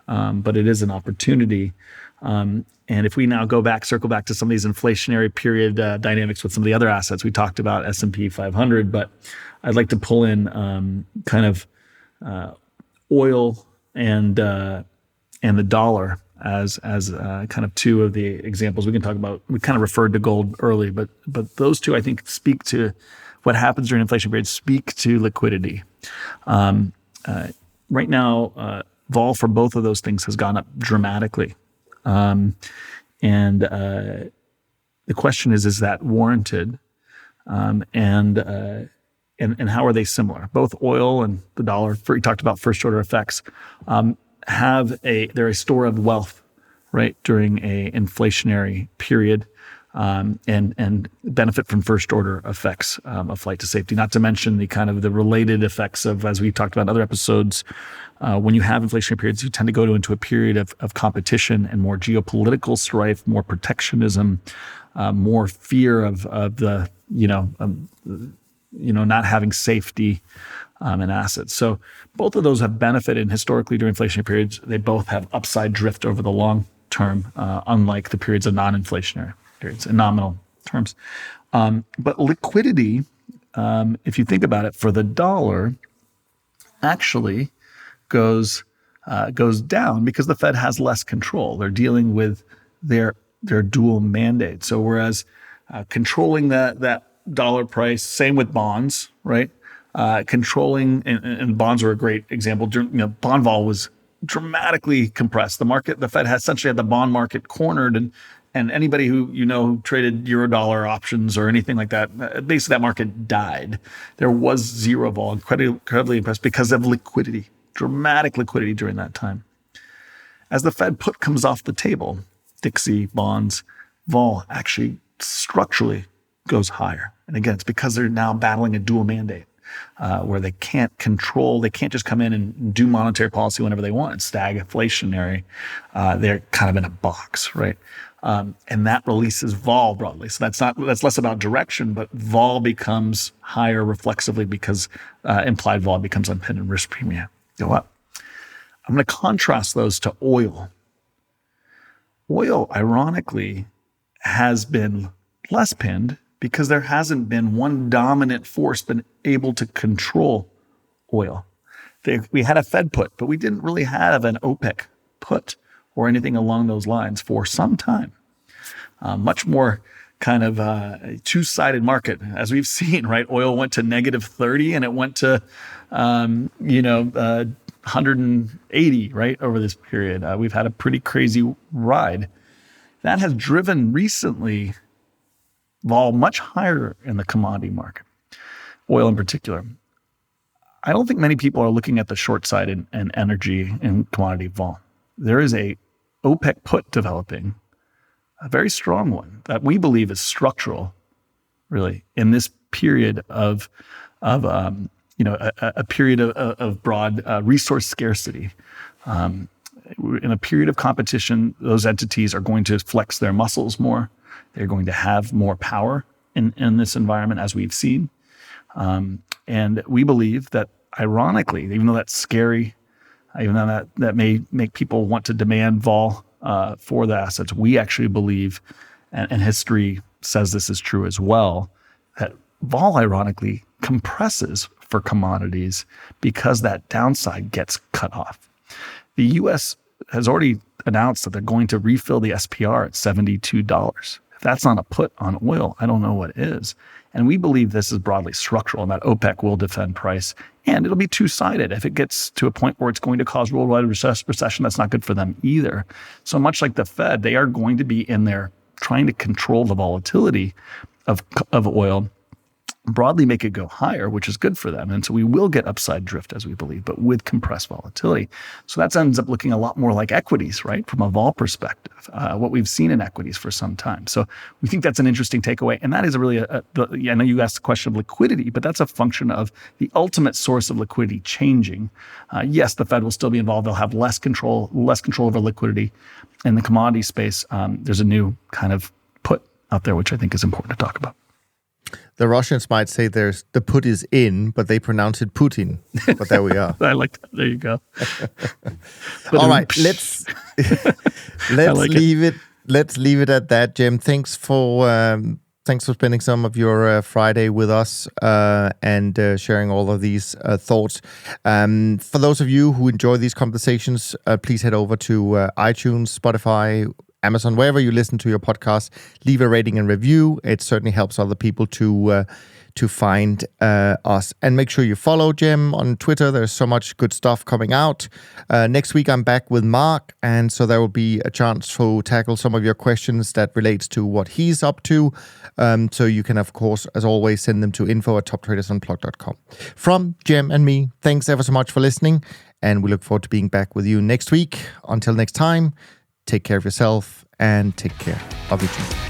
Um, but it is an opportunity. Um, and if we now go back, circle back to some of these inflationary period uh, dynamics with some of the other assets, we talked about S&P 500, but I'd like to pull in um, kind of uh, oil and uh, and the dollar as as uh, kind of two of the examples we can talk about. We kind of referred to gold early, but but those two I think speak to what happens during inflation periods. Speak to liquidity. Um, uh, right now, uh, vol for both of those things has gone up dramatically, um, and uh, the question is: Is that warranted? Um, and uh, and, and how are they similar? Both oil and the dollar, we talked about first order effects, um, have a, they're a store of wealth, right, during a inflationary period. Um, and and benefit from first order effects um, of flight to safety. Not to mention the kind of the related effects of, as we've talked about in other episodes, uh, when you have inflationary periods, you tend to go to, into a period of, of competition and more geopolitical strife, more protectionism, uh, more fear of of the you know um, you know, not having safety um, and assets. So both of those have benefited historically during inflationary periods. They both have upside drift over the long term, uh, unlike the periods of non-inflationary periods in nominal terms. Um, but liquidity, um, if you think about it, for the dollar, actually goes uh, goes down because the Fed has less control. They're dealing with their their dual mandate. So whereas uh, controlling that that dollar price. Same with bonds, right? Uh, controlling and, and, bonds are a great example. You know, bond vol was dramatically compressed. The market, the Fed has essentially had the bond market cornered, and and anybody who you know who traded euro dollar options or anything like that, uh, basically that market died. There was zero vol, incredibly, incredibly impressed because of liquidity, dramatic liquidity during that time. As the Fed put comes off the table, DXY bonds, vol actually structurally goes higher. And again, it's because they're now battling a dual mandate. Uh, where they can't control, they can't just come in and do monetary policy whenever they want. It's stagflationary. Uh, they're kind of in a box, right? Um, and that releases vol broadly. So that's not that's less about direction, but vol becomes higher reflexively because uh, implied vol becomes unpinned and risk premium go up. I'm going to contrast those to oil. Oil, ironically, has been less pinned because there hasn't been one dominant force been able to control oil. They, we had a Fed put, but we didn't really have an OPEC put or anything along those lines for some time. Uh, much more kind of uh, a two-sided market, as we've seen. Right, oil went to negative 30, and it went to, um, you know, uh, 180 right over this period. Uh, we've had a pretty crazy ride. That has driven recently vol much higher in the commodity market, oil in particular. I don't think many people are looking at the short side in, in energy and commodity vol. There is a OPEC put developing, a very strong one that we believe is structural, really, in this period of of um, you know a, a period of, of broad uh, resource scarcity. Um, in a period of competition, those entities are going to flex their muscles more. They're going to have more power in, in this environment, as we've seen. Um, and we believe that, ironically, even though that's scary, even though that, that may make people want to demand vol uh, for the assets, we actually believe, and, and history says this is true as well, that vol, ironically, compresses for commodities because that downside gets cut off. The US has already announced that they're going to refill the SPR at $72. That's not a put on oil, I don't know what is. And we believe this is broadly structural and that OPEC will defend price. And it'll be two sided. If it gets to a point where it's going to cause worldwide recession, that's not good for them either. So much like the Fed, they are going to be in there trying to control the volatility of, of oil broadly make it go higher, which is good for them. And so we will get upside drift, as we believe, but with compressed volatility. So that ends up looking a lot more like equities, right? From a vol perspective, uh, what we've seen in equities for some time. So we think that's an interesting takeaway. And that is really a, a the, I know you asked the question of liquidity, but that's a function of the ultimate source of liquidity changing. Uh, yes, the Fed will still be involved. They'll have less control, less control over liquidity. In the commodity space, um, there's a new kind of put out there, which I think is important to talk about. The Russians might say there's the put is in, but they pronounce it Putin. But there we are. I like that. There you go. All right, let's let's like leave it. it. Let's leave it at that, Cem. Thanks for um, Thanks for spending some of your uh, Friday with us uh, and uh, sharing all of these uh, thoughts. Um, for those of you who enjoy these conversations, uh, please head over to uh, iTunes, Spotify, Amazon, wherever you listen to your podcast. Leave a rating and review. It certainly helps other people to to find uh, us. And make sure you follow Cem on Twitter. There's so much good stuff coming out. Uh, next week, I'm back with Mark. And so there will be a chance to tackle some of your questions that relates to what he's up to. Um, so you can, of course, as always, send them to info at toptradersunplugged.com. From Cem and me, thanks ever so much for listening. And we look forward to being back with you next week. Until next time, take care of yourself and take care of each other.